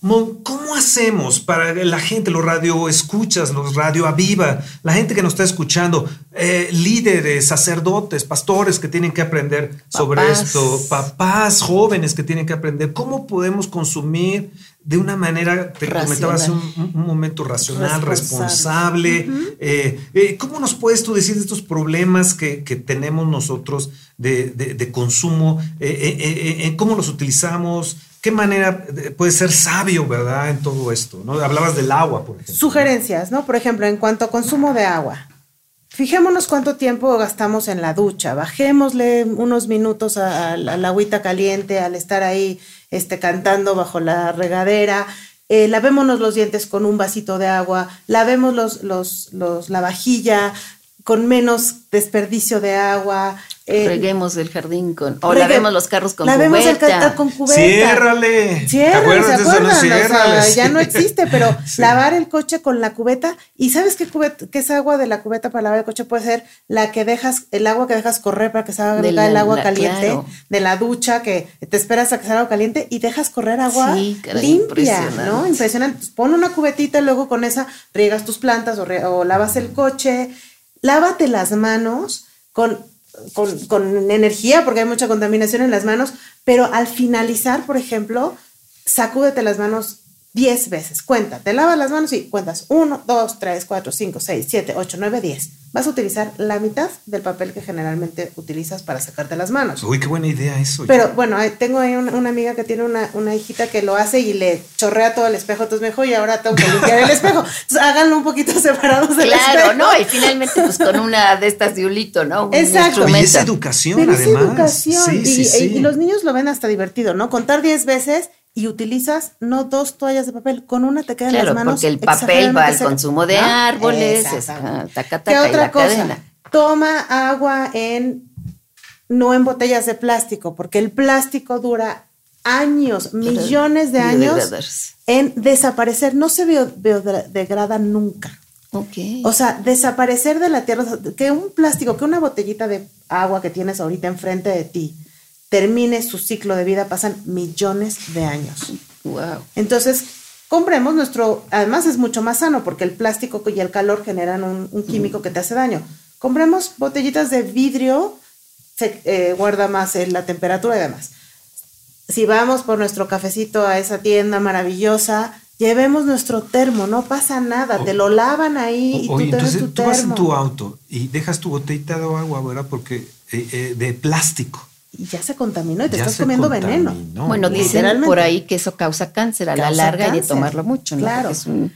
¿cómo hacemos para la gente, los radio escuchas, los radio aviva, la gente que nos está escuchando, eh, líderes, sacerdotes, pastores que tienen que aprender sobre esto, papás jóvenes que tienen que aprender, cómo podemos consumir de una manera, te Racional. comentaba hace un, momento, racional, Responsable. responsable. eh, eh, ¿Cómo nos puedes tú decir de estos problemas que, que tenemos nosotros de, de- de consumo? ¿Cómo los utilizamos? ¿Qué manera puede ser sabio, verdad, en todo esto? ¿no? Hablabas del agua, por ejemplo. Sugerencias, ¿no? Por ejemplo, en cuanto a consumo de agua. Fijémonos cuánto tiempo gastamos en la ducha. Bajémosle unos minutos a, la agüita caliente al estar ahí este, cantando bajo la regadera. Eh, lavémonos los dientes con un vasito de agua. Lavemos los, los, la vajilla. Con menos desperdicio de agua. eh, Reguemos el jardín con. O regue- lavemos los carros con lavemos el cubeta. ca- con cubeta. Ciérrale. ¿Te Ciérrale, ¿se acuerdan? O sea, ya no existe, pero <laughs> Sí. lavar el coche con la cubeta. ¿Y sabes qué, cubeta, qué es agua de la cubeta para lavar el coche? Puede ser la que dejas, el agua que dejas correr para que salga De la- el agua la- caliente, claro. de la ducha, que te esperas a que salga agua caliente y dejas correr agua Sí, caray, limpia, impresionante. ¿no? Impresionante. Pues pon una cubetita y luego con esa riegas tus plantas o, re- o lavas el coche. Lávate las manos con, con, con energía, porque hay mucha contaminación en las manos, pero al finalizar, por ejemplo, sacúdete las manos 10 veces. Cuenta, te lavas las manos y cuentas 1, 2, 3, 4, 5, 6, 7, 8, 9, 10. Vas a utilizar la mitad del papel que generalmente utilizas para sacarte las manos. Uy, qué buena idea eso. Pero bueno, tengo ahí una, una amiga que tiene una, una hijita que lo hace y le chorrea todo el espejo, entonces me dijo, y ahora tengo que limpiar el espejo. Entonces háganlo un poquito <laughs> separados del Claro, espejo. no, y finalmente pues con una de estas de ulito, ¿no? Un Exacto. Oye, es educación, Pero es además. educación. Sí, y, sí, sí. y los niños lo ven hasta divertido, ¿no? Contar 10 veces y utilizas no dos toallas de papel, con una te quedan Claro, las manos. porque el papel va al consumo de árboles, taca, ¿Qué taca, y otra la cosa? cadena. Toma agua en no en botellas de plástico, porque el plástico dura años, millones de años en desaparecer. No se bio- biodegrada nunca. Ok. O sea, desaparecer de la tierra, que un plástico, que una botellita de agua que tienes ahorita enfrente de ti termine su ciclo de vida, pasan millones de años. wow. Entonces, compremos nuestro, además es mucho más sano porque el plástico y el calor generan un, un químico que te hace daño. Compremos botellitas de vidrio, se eh, guarda más eh, la temperatura y demás. Si vamos por nuestro cafecito a esa tienda maravillosa, llevemos nuestro termo, no pasa nada, te lo lavan ahí y Oye, tú tienes entonces tu tú vas en tu auto y dejas tu botellita de agua, ¿verdad? Porque eh, eh, de plástico. Y ya se contaminó y te Ya estás comiendo veneno. bueno, dicen literalmente. por ahí que eso causa cáncer a la larga y de cáncer. tomarlo mucho, ¿no? Claro. Porque es un-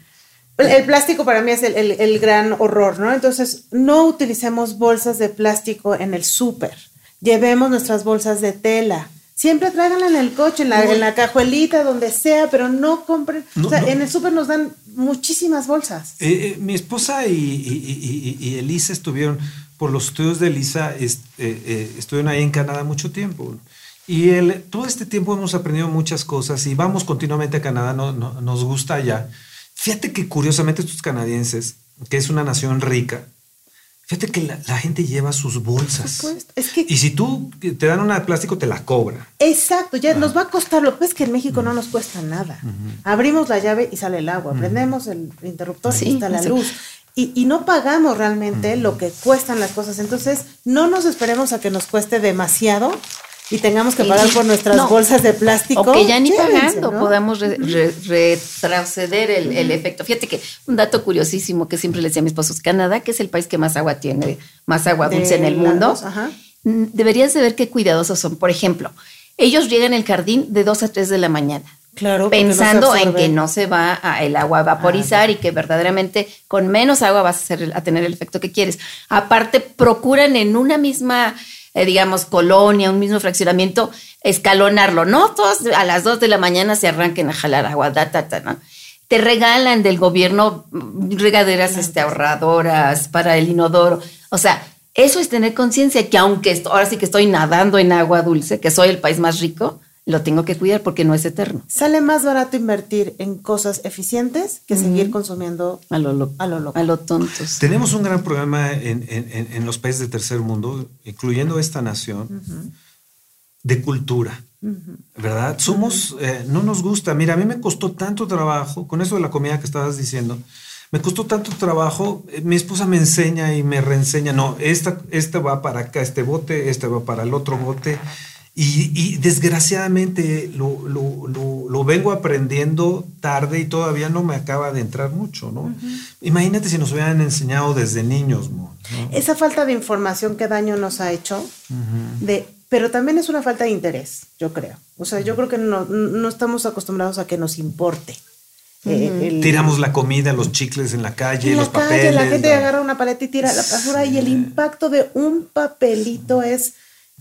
El, el plástico para mí es el, el- el gran horror, ¿no? Entonces, no utilicemos bolsas de plástico en el súper. Llevemos nuestras bolsas de tela. Siempre tráiganla en el coche, en la, en la cajuelita, donde sea, pero no compren. No, o sea, no. en el súper nos dan muchísimas bolsas. Eh, eh, mi esposa y, y- y- y Elisa estuvieron, por los estudios de Elisa, est- eh, eh, estuvieron ahí en Canadá mucho tiempo. Y el- todo este tiempo hemos aprendido muchas cosas y vamos continuamente a Canadá, no- no- nos gusta allá. Fíjate que curiosamente estos canadienses, que es una nación rica, fíjate que la, la gente lleva sus bolsas. Es que- Y si tú te dan una de plástico, te la cobra. Exacto, ya nos va a costar. Lo que pasa es que en México no nos cuesta nada. Abrimos la llave y sale el agua, prendemos el interruptor Sí, y está la eso. luz. Y, y no pagamos realmente lo que cuestan las cosas. Entonces, no nos esperemos a que nos cueste demasiado y tengamos que pagar por nuestras No. bolsas de plástico. O que ya ni pagando ¿no? podamos re- re- retroceder el, el efecto. Fíjate que un dato curiosísimo que siempre le decía a mi esposo es Canadá, que es el país que más agua tiene, más agua De dulce en el mundo. ajá. Mm, Deberías de ver qué cuidadosos son. Por ejemplo, ellos llegan al jardín de 2 a 3 de la mañana. Claro, pensando en que no se va a- el agua a vaporizar y que verdaderamente con menos agua vas a, hacer- a tener el efecto que quieres. Aparte, procuran en una misma, eh, digamos, colonia, un mismo fraccionamiento, escalonarlo. No todos a las 2 de la mañana se arranquen a jalar agua, da, ta, ta, ¿no? Te regalan del gobierno regaderas este, ahorradoras para el inodoro. O sea, eso es tener conciencia que aunque esto- ahora sí que estoy nadando en agua dulce, que soy el país más rico, lo tengo que cuidar porque no es eterno. Sale más barato invertir en cosas eficientes que seguir consumiendo A lo loco. A lo loco. A lo tontos. Tenemos un gran programa en, en- en- los países del tercer mundo, incluyendo esta nación, de cultura. ¿Verdad? Somos, eh, no nos gusta. Mira, a mí me costó tanto trabajo, con eso de la comida que estabas diciendo, me costó tanto trabajo. eh, mi esposa me enseña y me reenseña, no, esta, este va para acá, este bote, este va para el otro bote. Y, y desgraciadamente lo, lo- lo- lo vengo aprendiendo tarde y todavía no me acaba de entrar mucho, ¿no? Imagínate si nos hubieran enseñado desde niños, ¿no? Esa falta de información que daño nos ha hecho, de, pero también es una falta de interés, yo creo. O sea, yo creo que no, no estamos acostumbrados a que nos importe. eh, el- Tiramos la comida, los chicles en la calle, en la los calle, papeles. la gente ¿no? agarra una paleta y tira la basura y el impacto de un papelito es,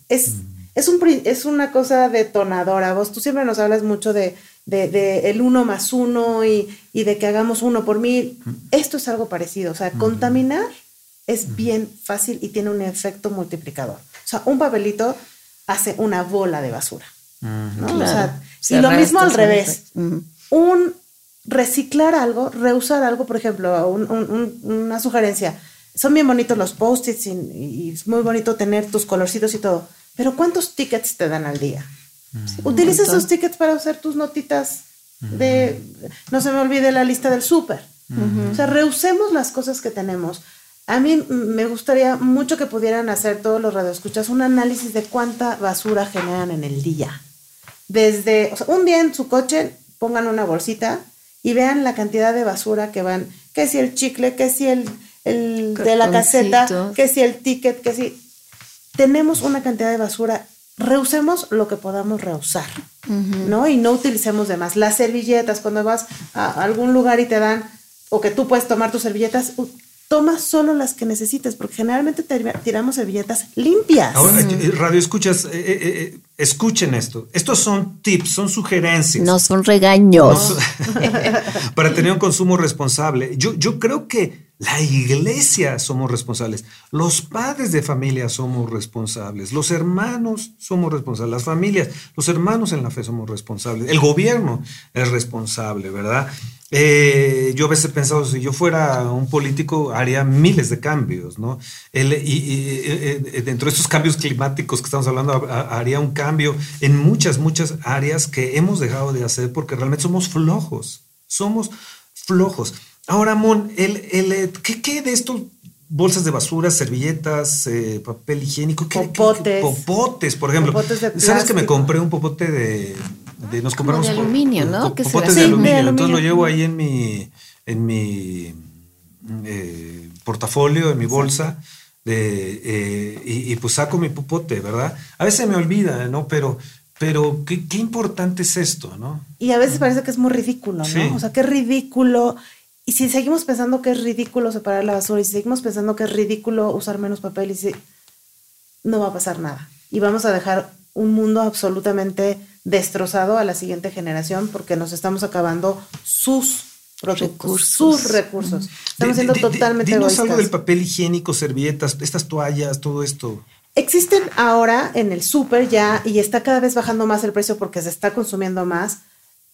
es, es, un, es una cosa detonadora. Vos, tú siempre nos hablas mucho de, de, de el uno más uno y, y de que hagamos uno por mil. Esto es algo parecido. O sea, contaminar es bien fácil y tiene un efecto multiplicador. O sea, un papelito hace una bola de basura. ¿no? O sea, Se y lo mismo al revés. Un reciclar algo, reusar algo, por ejemplo, un- un- un- una sugerencia. Son bien bonitos los post-its y, y es muy bonito tener tus colorcitos y todo. Pero ¿cuántos tickets te dan al día? Utiliza esos tickets para hacer tus notitas de, no se me olvide la lista del súper. O sea, reusemos las cosas que tenemos. A mí mm, me gustaría mucho que pudieran hacer todos los radioescuchas un análisis de cuánta basura generan en el día. Desde, o sea, un día en su coche pongan una bolsita y vean la cantidad de basura que van, que si el chicle, que si el, el de la caseta, que si el ticket, que si tenemos una cantidad de basura, reusemos lo que podamos reusar, ¿no? Y no utilicemos de más. Las servilletas, cuando vas a algún lugar y te dan, o que tú puedes tomar tus servilletas, toma solo las que necesites, porque generalmente te- tiramos servilletas limpias. Ahora, eh, radio escuchas, eh, eh, eh, escuchen esto. Estos son tips, son sugerencias. No son regaños. <laughs> para tener un consumo responsable. Yo, yo creo que la iglesia somos responsables, los padres de familia somos responsables, los hermanos somos responsables, las familias, los hermanos en la fe somos responsables, el gobierno es responsable, ¿verdad? Eh, yo a veces he pensado, si yo fuera un político, haría miles de cambios, ¿no? El- y, y- eh, eh, dentro de estos cambios climáticos que estamos hablando, ha- ha- haría un cambio en muchas, muchas áreas que hemos dejado de hacer porque realmente somos flojos, somos flojos. Ahora, Mon, el, el, ¿qué, qué de estos bolsas de basura, servilletas, eh, papel higiénico, ¿qué- qué- qué- Popotes. popotes, por ejemplo? Popotes de ¿Sabes que me compré un popote de, de nos compramos de aluminio, ¿no? po- ¿Qué será? Popotes Sí, de de aluminio. aluminio. Entonces lo llevo ahí en mi en mi eh, portafolio, en mi bolsa. De, eh, y, y pues saco mi popote, ¿verdad? A veces me olvida, ¿no? Pero, pero qué, qué importante es esto, ¿no? Y a veces parece que es muy ridículo, ¿no? Sí. O sea, qué ridículo. Y si seguimos pensando que es ridículo separar la basura y si seguimos pensando que es ridículo usar menos papel y si no va a pasar nada. Y vamos a dejar un mundo absolutamente destrozado a la siguiente generación porque nos estamos acabando sus productos, Recursos. sus recursos. Estamos siendo totalmente Dinos egoístas. algo del papel higiénico, servilletas, estas toallas, todo esto. Existen ahora en el súper ya, y está cada vez bajando más el precio porque se está consumiendo más,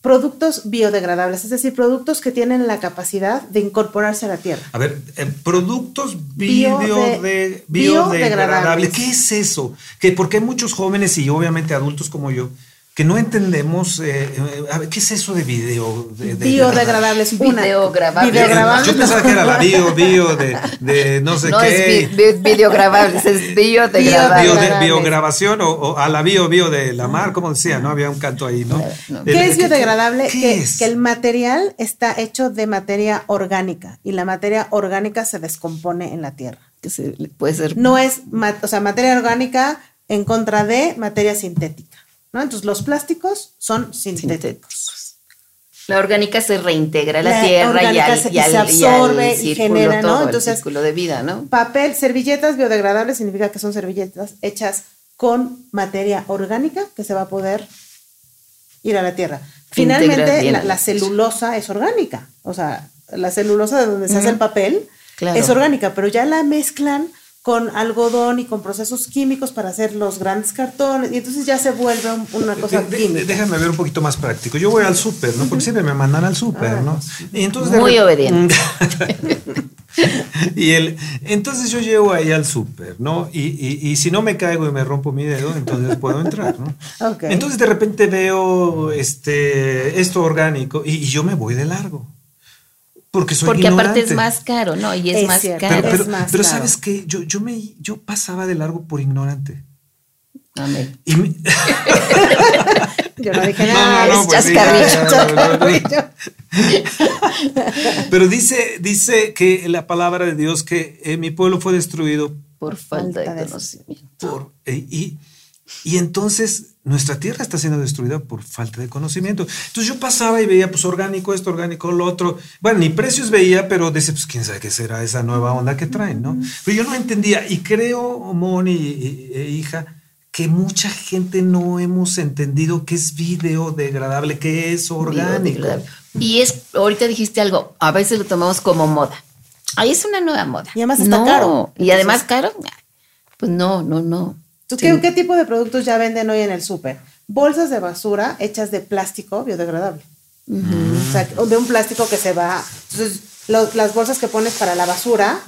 productos biodegradables, es decir, productos que tienen la capacidad de incorporarse a la tierra. A ver, eh, productos Bio- bio de- de- biodegradables. biodegradables. ¿Qué es eso? Que porque hay muchos jóvenes y obviamente adultos como yo que no entendemos. eh, eh, a ver, ¿qué es eso de video? De, de- Biodegradables. Videograbables. Yo pensaba que era la bio, bio de, de no sé No qué. es vi- vi- videograbables, es biodegradable. bio de Biodegradables. biograbación o, o a la bio, bio de la mar, como decía, ¿no? Había un canto ahí, ¿no? No. El- ¿Qué es biodegradable? ¿Qué, que, es? que el material está hecho de materia orgánica y la materia orgánica se descompone en la tierra. Que se- puede ser. No es, o sea, materia orgánica en contra de materia sintética. ¿No? Entonces, los plásticos son sintéticos. La orgánica se reintegra a la, La tierra y al, se- y al- se y al absorbe y genera, ¿no? todo, el Entonces- círculo de vida, ¿no? Papel, servilletas biodegradables significa que son servilletas hechas con materia orgánica que se va a poder ir a la tierra. Finalmente, la, celulosa es orgánica. O sea, la celulosa de donde se hace el papel Claro. es orgánica, pero ya la mezclan con algodón y con procesos químicos para hacer los grandes cartones y entonces ya se vuelve un- una cosa De- de- química. déjame ver un poquito más práctico. Yo voy al súper, ¿no? Porque siempre me mandan al súper, ¿no? Y entonces Muy obediente. <laughs> y el, entonces yo llego ahí al súper, ¿no? Y, y- y si no me caigo y me rompo mi dedo, entonces puedo entrar, ¿no? <laughs> Ok. Entonces de repente veo este, esto orgánico y, y yo me voy de largo. Porque soy Porque aparte es más caro, ¿no? Y es, Es más cierto. Caro. pero, Es más pero caro. ¿sabes qué? Yo, yo, me, yo pasaba de largo por ignorante. Amén. Y me- <laughs> Yo no dije No, nada. no, no, es pues sí. <laughs> Pero dice, dice que la palabra de Dios que eh, mi pueblo fue destruido Por falta Falta de de- conocimiento. por... eh, y, y entonces nuestra tierra está siendo destruida por falta de conocimiento. Entonces yo pasaba y veía, pues orgánico esto, orgánico lo otro. Bueno, ni precios veía, pero decía, pues quién sabe qué será esa nueva onda que traen, ¿no? Pero yo no entendía y creo, Moni y- e hija, que mucha gente no hemos entendido qué es biodegradable, qué es orgánico. Y es, ahorita dijiste algo, a veces lo tomamos como moda. Ahí es una nueva moda. Y además está No, caro. Y además caro, pues no, no, no. ¿Tú Sí. qué, qué tipo de productos ya venden hoy en el súper? Bolsas de basura hechas de plástico biodegradable. O sea, de un plástico que se va. Entonces, lo- las bolsas que pones para la basura,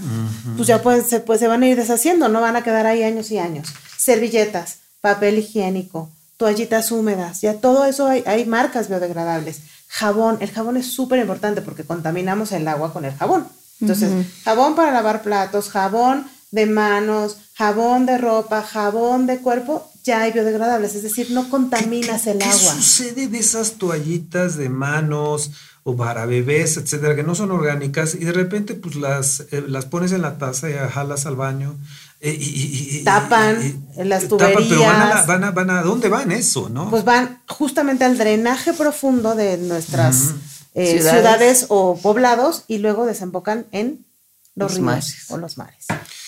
pues ya pueden, se, pues se van a ir deshaciendo, no van a quedar ahí años y años. Servilletas, papel higiénico, toallitas húmedas, ya todo eso hay, hay marcas biodegradables. Jabón, el jabón es súper importante porque contaminamos el agua con el jabón. Entonces, jabón para lavar platos, jabón de manos, jabón de ropa, jabón de cuerpo, ya hay biodegradables, es decir, no contaminas el ¿Qué agua. sucede de esas toallitas de manos o para bebés, etcétera, que no son orgánicas y de repente pues las, eh, las pones en la taza y jalas al baño? eh, y, y- Tapan y- las tapan, pero van a, la- tuberías. van, a, van a- ¿dónde van eso, no? Pues van justamente al drenaje profundo de nuestras eh, Ciudades. ciudades. o poblados y luego desembocan en los, Los ríos mares. o los mares.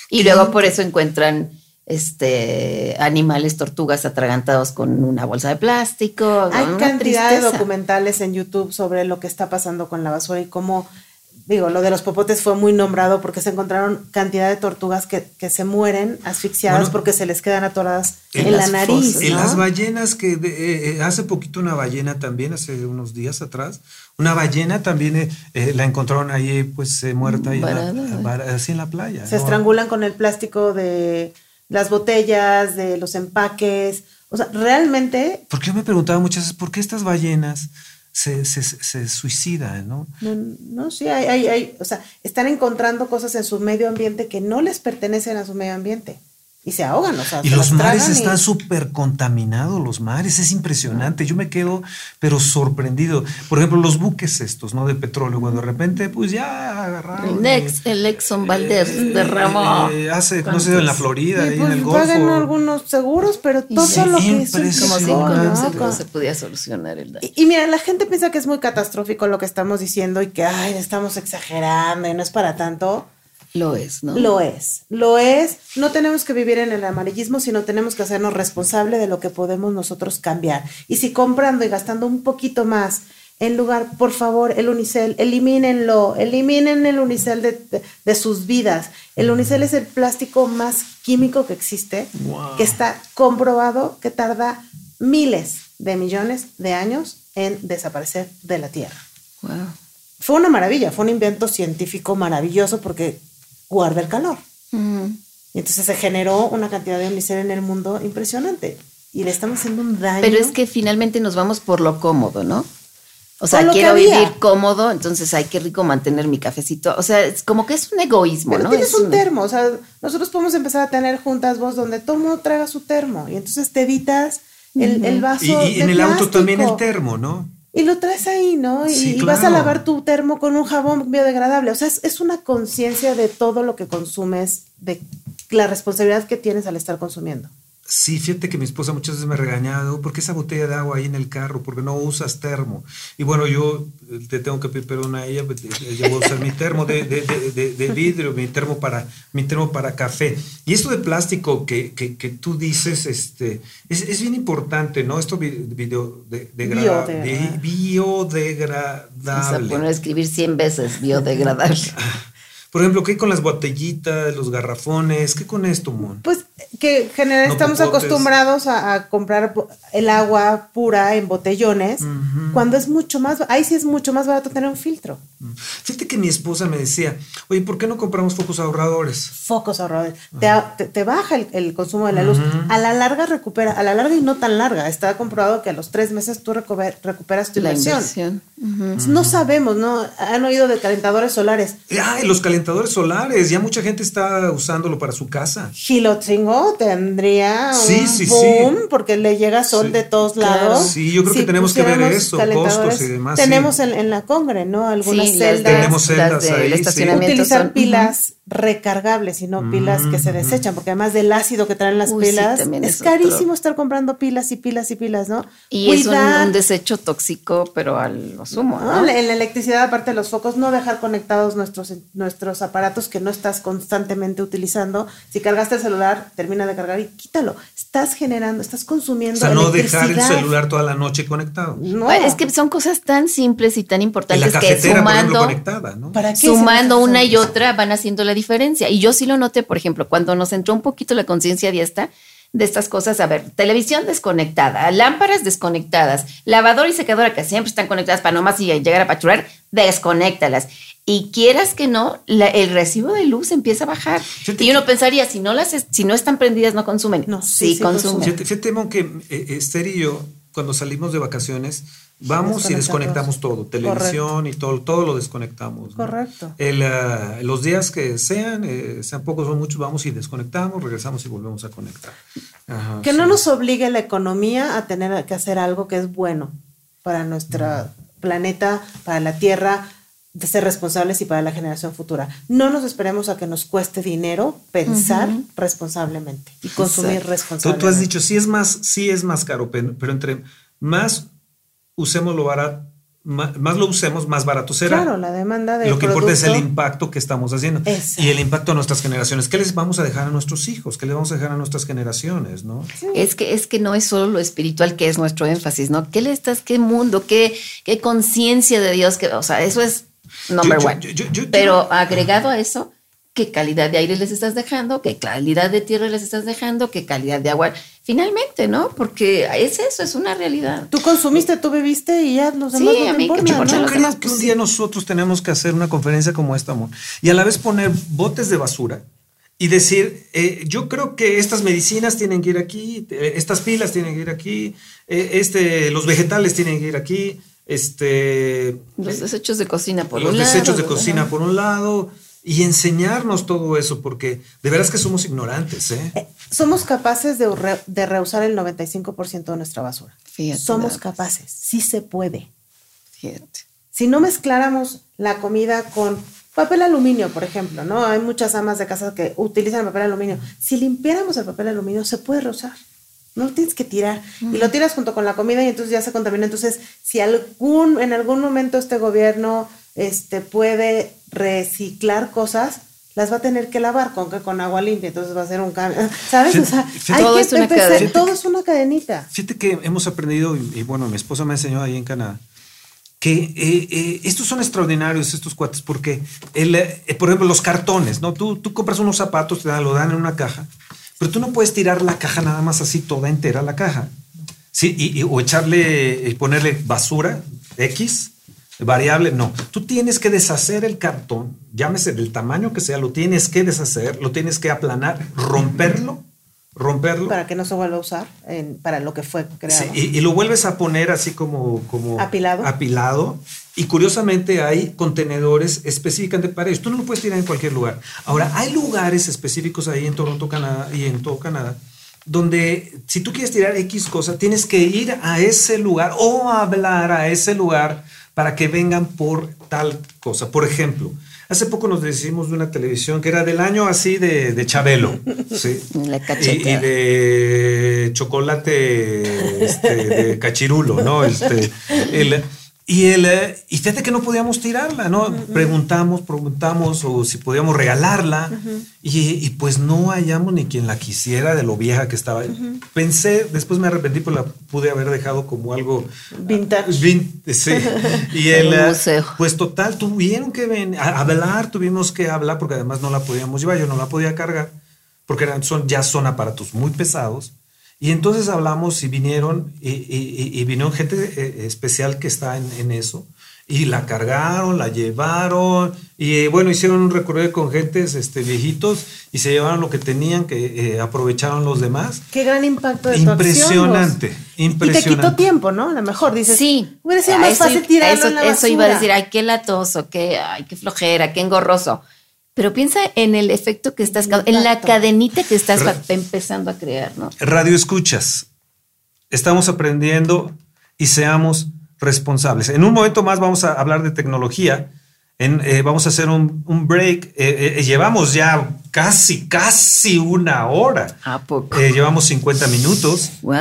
Y luego por eso encuentran este animales, tortugas atragantados con una bolsa de plástico. Hay cantidad de documentales en YouTube sobre lo que está pasando con la basura y cómo, digo, lo de los popotes fue muy nombrado porque se encontraron cantidad de tortugas que, que se mueren asfixiadas Bueno, porque se les quedan atoradas en en, la nariz. fosas, En las ballenas que de- eh, eh, hace poquito una ballena también, hace unos días atrás, una ballena también eh, eh, la encontraron ahí pues eh, muerta ahí en la- así en la playa. se ¿no? estrangulan con el plástico de las botellas, de los empaques. O sea, realmente Porque yo me preguntaba muchas veces, ¿por qué estas ballenas se, se, se suicidan, no? No, no, sí, hay, hay, hay, o sea, están encontrando cosas en su medio ambiente que no les pertenecen a su medio ambiente y se ahogan, o sea, Y se los mares tragan y- están súper contaminados, los mares, es impresionante. Yo me quedo, pero sorprendido. Por ejemplo, los buques estos, ¿no? De petróleo, cuando de repente, pues ya agarraron. El, ex, el Exxon Valdez eh, derramó. eh, hace, no sé, en la Florida, y ahí pues en el Golfo. pagan algunos seguros, pero todo sí, lo que es como cinco se podía solucionar el daño. Y, y mira, la gente piensa que es muy catastrófico lo que estamos diciendo y que, ay, estamos exagerando y no es para tanto. Lo es, ¿no? Lo es, lo es. No tenemos que vivir en el amarillismo, sino tenemos que hacernos responsable de lo que podemos nosotros cambiar. Y si comprando y gastando un poquito más, en lugar, por favor, el unicel, elimínenlo, eliminen el unicel de, de- de sus vidas. El unicel es el plástico más químico que existe, Wow. que está comprobado que tarda miles de millones de años en desaparecer de la Tierra Wow. fue una maravilla, fue un invento científico maravilloso porque guarda el calor. Y entonces se generó una cantidad de unicel en el mundo impresionante. Y le estamos haciendo un daño. Pero es que finalmente nos vamos por lo cómodo, ¿no? O sea, quiero vivir cómodo, entonces hay que rico mantener mi cafecito. O sea, es como que es un egoísmo, Pero ¿no? tienes Es un termo, o sea, nosotros podemos empezar a tener juntas vos donde todo mundo traiga su termo y entonces te evitas el, el vaso. Y, y en el auto también el termo, ¿no? Y lo traes ahí, ¿no? Y, Sí, vas a lavar tu termo con un jabón biodegradable. O sea, es, es una conciencia de todo lo que consumes, de la responsabilidad que tienes al estar consumiendo. Sí, fíjate que mi esposa muchas veces me ha regañado, ¿por qué esa botella de agua ahí en el carro? Porque no usas termo. Y bueno, yo eh, te tengo que pedir perdón a ella, porque ella va a usar mi termo de, de- de- de- vidrio, mi termo para, mi termo para café. Y esto de plástico que, que- que tú dices, este, es, es bien importante, ¿no? Esto vi- video de, de- Biodegradable. biodegradable. poner a escribir 100 veces biodegradable. <laughs> Por ejemplo, ¿qué con las botellitas, los garrafones? ¿Qué con esto, Mon? Pues que generalmente No estamos popotes. acostumbrados a, a comprar el agua pura en botellones, cuando es mucho más, ahí sí es mucho más barato tener un filtro. Fíjate que mi esposa me decía, oye, ¿por qué no compramos focos ahorradores? Focos ahorradores. Te, a- te- te baja el, el consumo de la luz. A la larga recupera, a la larga y no tan larga. Está comprobado que a los tres meses tú recuper- recuperas tu La inversión. inversión. Ujú. No sabemos, ¿no? Han oído de calentadores solares. Ay, los calentadores solares, ya mucha gente está usándolo para su casa. Gilotzingo tendría Sí, un sí, sí. boom porque le llega sol Sí, de todos claro. lados. Sí, yo creo que tenemos que ver eso, costos y demás, Tenemos sí. en, en la Congre, ¿no? Algunas Sí, las de- celdas. Tenemos celdas las del ahí, sí. estacionamiento Utilizar son- pilas recargables y no pilas que se Mm, desechan, porque además del ácido que traen las Uy, pilas, es carísimo estar comprando pilas y pilas y pilas, ¿no? Y es un, desecho tóxico, pero a lo sumo, ¿no? ¿no? En la electricidad, aparte de los focos, no dejar conectados nuestros, nuestros aparatos que no estás constantemente utilizando. Si cargaste el celular, termina de cargar y quítalo. Estás generando, estás O consumiendo sea, no dejar el celular toda la noche conectado. No. Bueno, Es que son cosas tan simples y tan importantes la que ejemplo, sumando, conectada, ¿no? ¿Para qué sumando una y otra van haciendo la diferencia. Y yo sí lo noté, por ejemplo, cuando nos entró un poquito la conciencia de esta, de estas cosas, a ver, televisión desconectada, lámparas desconectadas, lavador y secadora que siempre están conectadas para nomás y llegar a pachurar, desconéctalas. Y quieras que no, la- el recibo de luz empieza a bajar. Y uno pensaría, si no las si no están prendidas, no consumen. No, sí, sí, sí consumen. Fíjate, fíjate, Mon, que eh, Esther y yo, cuando salimos de vacaciones, vamos y Desconectamos. todo, televisión y todo, todo lo desconectamos. ¿no? Correcto. El, ah, los días que sean, eh, sean pocos o muchos, vamos y desconectamos, regresamos y volvemos a conectar. Ajá, Que sí. no nos obligue la economía a tener que hacer algo que es bueno para nuestro planeta, para la Tierra, de ser responsables y para la generación futura. No nos esperemos a que nos cueste dinero pensar responsablemente y consumir Exacto. Tú, responsablemente. tú has dicho, sí es más, sí es más caro, pero, pero entre más usemos lo barato, más, más lo usemos, más barato será. Claro, la demanda de Lo que importa es el impacto que estamos haciendo Exacto. y el impacto a nuestras generaciones. ¿Qué les vamos a dejar a nuestros hijos? ¿Qué les vamos a dejar a nuestras generaciones? ¿no? Es que, es que no es solo lo espiritual que es nuestro énfasis, ¿no? ¿Qué le estás, qué mundo, qué, qué conciencia de Dios? Que, o sea, eso es number Yo- yo- one. yo- yo- yo- Pero agregado a eso, ¿qué calidad de aire les estás dejando? ¿Qué calidad de tierra les estás dejando? ¿Qué calidad de agua? Finalmente, ¿no? Porque es eso, es una realidad. Tú consumiste, tú bebiste y ya los Sí, demás no te a mí que me los que pues un sí. día nosotros tenemos que hacer una conferencia como esta, amor, y a la vez poner botes de basura y decir, eh, yo creo que estas medicinas tienen que ir aquí, eh, estas pilas tienen que ir aquí, eh, este, los vegetales tienen que ir aquí, este, Los desechos de cocina por los un lado. desechos de ¿verdad? cocina por un lado y enseñarnos todo eso, porque de veras que somos ignorantes, ¿eh? Eh, Somos capaces de, re- de rehusar el 95% de nuestra basura. Fíjate Somos capaces, sí se puede. Fíjate. Si no mezcláramos la comida con papel aluminio, por ejemplo, ¿no? Hay muchas amas de casa que utilizan papel aluminio. Si limpiáramos el papel aluminio, se puede reusar. No lo tienes que tirar. Y lo tiras junto con la comida y entonces ya se contamina. Entonces, si algún, en algún momento este gobierno este, puede reciclar cosas, las va a tener que lavar con, con agua limpia. Entonces va a ser un cambio. <laughs> ¿Sabes? O sea, Fíjate- hay Todo que es una empezar- cadena. Todo es una cadenita. Fíjate que hemos aprendido, y, y bueno, mi esposa me enseñó ahí en Canadá, que eh, eh, estos son extraordinarios, estos cuates, porque, el, eh, por ejemplo, los cartones, ¿no? Tú, tú compras unos zapatos, te dan- lo dan en una caja, pero tú no puedes tirar la caja nada más así, toda entera la caja. Sí, y, y- o echarle, y ponerle basura, X, variable, no. Tú tienes que deshacer el cartón, llámese del tamaño que sea, lo tienes que deshacer, lo tienes que aplanar, romperlo, romperlo. Para que no se vuelva a usar en- para lo que fue creado. Sí, y, y lo vuelves a poner así como, como Apilado. apilado. Y curiosamente hay contenedores específicamente para ellos. Tú no lo puedes tirar en cualquier lugar. Ahora, hay lugares específicos ahí en Toronto, Canadá y en todo Canadá, donde si tú quieres tirar X cosa, tienes que ir a ese lugar o hablar a ese lugar para que vengan por tal cosa. Por ejemplo, hace poco nos decimos de una televisión que era del año así de, de Chabelo. ¿sí? <laughs> La y, de chocolate este, de cachirulo, ¿no? Este, el- y, el, eh, y fíjate que no podíamos tirarla, ¿no? Preguntamos, preguntamos o si podíamos regalarla y, y pues no hallamos ni quien la quisiera de lo vieja que estaba. Pensé, después me arrepentí, pero la pude haber dejado como algo Vintage. Vin- sí. <laughs> Y el, Un eh, museo. pues total, tuvieron que ven- a- hablar, tuvimos que hablar porque además no la podíamos llevar, yo no la podía cargar porque eran, son, ya son aparatos muy pesados. Y entonces hablamos y vinieron, y, y- y- y vinieron gente eh, especial que está en, en eso, y la cargaron, la llevaron, y eh, bueno, hicieron un recorrido con gentes este, viejitos y se llevaron lo que tenían, que eh, aprovecharon los demás. Qué gran impacto de tu Impresionante, acción, vos. Y te impresionante. quitó tiempo, ¿no? A lo mejor dices. Sí. Hubiera sido A más eso- fácil tirarlo eso, en la eso iba a decir, ay, qué latoso, qué, ay, qué flojera, qué engorroso. Pero piensa en el efecto que estás, en la cadenita que estás empezando a crear, ¿no? Radio escuchas. Estamos aprendiendo y seamos responsables. En un momento más vamos a hablar de tecnología En, eh, vamos a hacer un, un break. Eh, eh, llevamos ya casi, casi una hora. ¿A poco? Llevamos 50 minutos. Wow.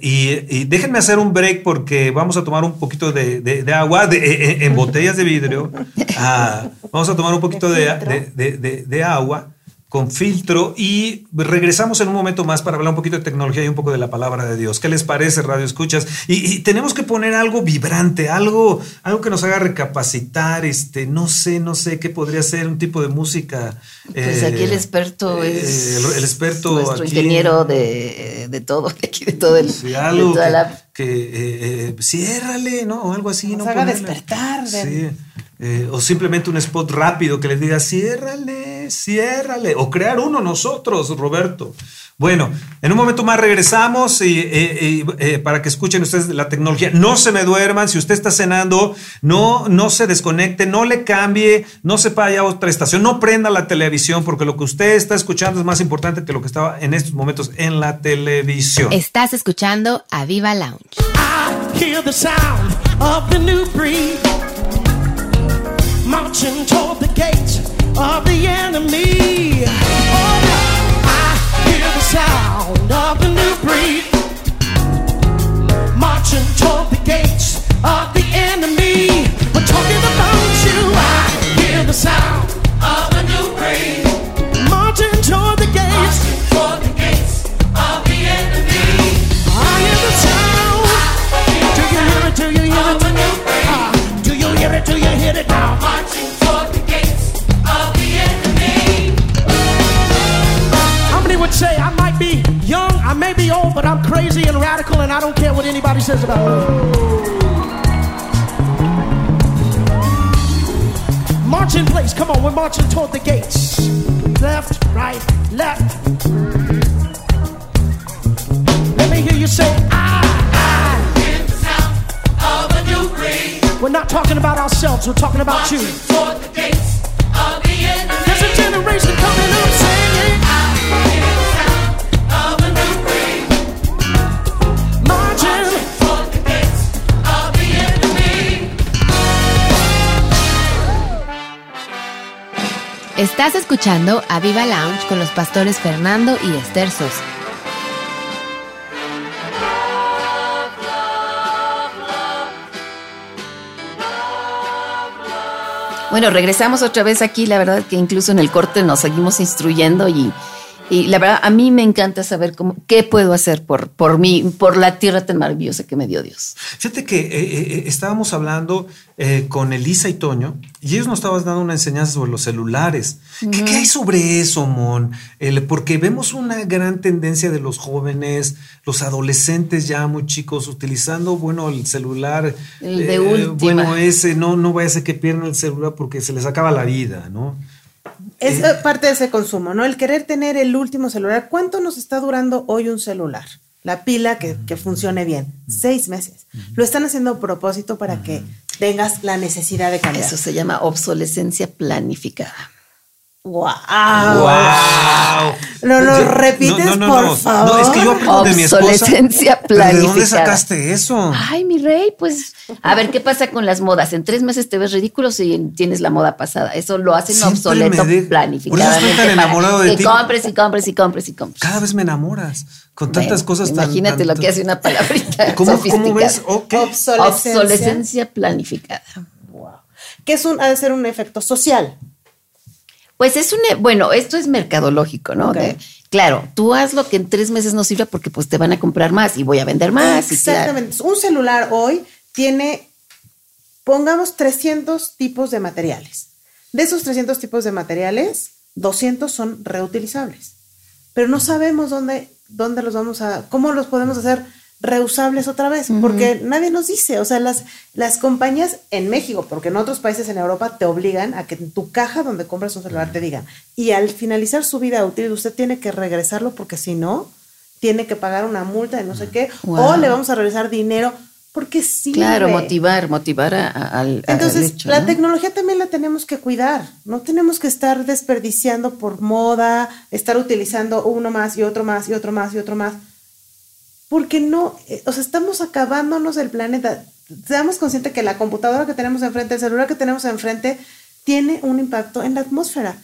Y, y déjenme hacer un break porque vamos a tomar un poquito de, de- de agua de- en botellas de vidrio. <laughs> Ah, vamos a tomar un poquito de agua con filtro y regresamos en un momento más para hablar un poquito de tecnología y un poco de la palabra de Dios. ¿Qué les parece, Radio Escuchas? Y, y tenemos que poner algo vibrante, algo, algo que nos haga recapacitar, este, no sé, no sé qué podría ser un tipo de música. Pues eh, aquí el experto eh, es el, el experto nuestro aquí- ingeniero de, de todo, de aquí de todo el Sí, de algo toda que, la- que, eh, eh, ciérrale, ¿no? O algo así. Nos ¿no? haga Ponerle. despertar Sí. Eh, o simplemente un spot rápido que les diga, ciérrale, ciérrale. O crear uno nosotros, Roberto. Bueno, en un momento más regresamos y, eh, y, eh, para que escuchen ustedes la tecnología. No se me duerman, si usted está cenando, no, no se desconecte, no le cambie, no se vaya a otra estación, no prenda la televisión, porque lo que usted está escuchando es más importante que lo que estaba en estos momentos en la televisión. Estás escuchando a Viva Lounge. I hear the sound of the new breed marching toward the gates of the enemy. Oh, sound of the new breed marching toward the gates of the enemy. We're talking about you. I hear the sound of the new breed marching toward the gates. Toward the gates of the enemy. I hear the sound. Do you hear it? Do you hear it? Ah, do you hear it? Do you hear it now? Marching toward the gates of the enemy. How many would say I might be young, I may be old, but I'm crazy and radical, and I don't care what anybody says about me? March in place. Come on, we're marching toward the gates. Left, right, left. Let me hear you say, I, I. In the sound of a new breed. We're not talking about ourselves, we're talking about you. There's a generation coming up saying, marching. Estás escuchando a Viva Lounge con los pastores Fernando y Esther Sosa. Bueno, regresamos otra vez aquí. La verdad que incluso en el corte nos seguimos instruyendo y, y la verdad a mí me encanta saber cómo, qué puedo hacer por, por mí, por la tierra tan maravillosa que me dio Dios. Fíjate que eh, eh, estábamos hablando eh, con Elisa y Toño y ellos nos estaban dando una enseñanza sobre los celulares. ¿Qué, qué hay sobre eso, Mon? El- porque vemos una gran tendencia de los jóvenes, los adolescentes ya muy chicos, utilizando, bueno, el celular. eh, El de última. Bueno, ese, no, no vaya a ser que pierdan el celular porque se les acaba la vida, ¿no? Es eh, parte de ese consumo, ¿no? El querer tener el último celular. ¿Cuánto nos está durando hoy un celular? La pila que, que funcione bien. Seis meses. Lo están haciendo a propósito para que tengas la necesidad de cambiar. Eso se llama obsolescencia planificada. ¡Wow! ¡Wow! ¿Lo, lo repites, por favor? No, es que yo aprendo de mi esposa. Obsolescencia ¿Pero ¿De dónde sacaste eso? Ay, mi rey, pues a ver qué pasa con las modas. En tres meses te ves ridículo si tienes la moda pasada. Eso lo hacen Siempre obsoleto de- planificadamente. Por eso estoy tan enamorado de ti. compres y compres y compres y compres. Cada vez me enamoras con tantas Bueno, cosas tan- Imagínate tan- lo que hace una palabrita <laughs> ¿Cómo, sofisticada. ¿Cómo ves? Ok. Obsolescencia. Obsolescencia planificada. Que es un, ha de ser un efecto social. Pues es un, bueno, esto es mercadológico, ¿no? De- claro, tú haz lo que en tres meses no sirva porque pues te van a comprar más y voy a vender más. claro. Exactamente. Un celular hoy tiene, pongamos 300 tipos de materiales. De esos 300 tipos de materiales, 200 son reutilizables. Pero no sabemos dónde, dónde los vamos a, cómo los podemos hacer reusables otra vez, porque nadie nos dice, o sea, las, las compañías en México, porque en otros países en Europa te obligan a que en tu caja donde compras un celular te digan, y al finalizar su vida útil usted tiene que regresarlo porque si no, tiene que pagar una multa de no sé qué, Wow. o le vamos a regresar dinero, porque sí. Claro, motivar, motivar a- a- al, al Entonces, hecho, la ¿no? tecnología también la tenemos que cuidar. No tenemos que estar desperdiciando por moda, estar utilizando uno más y otro más y otro más y otro más. Porque no, eh, o sea, estamos acabándonos el planeta. Seamos conscientes que la computadora que tenemos enfrente, el celular que tenemos enfrente, tiene un impacto en la atmósfera.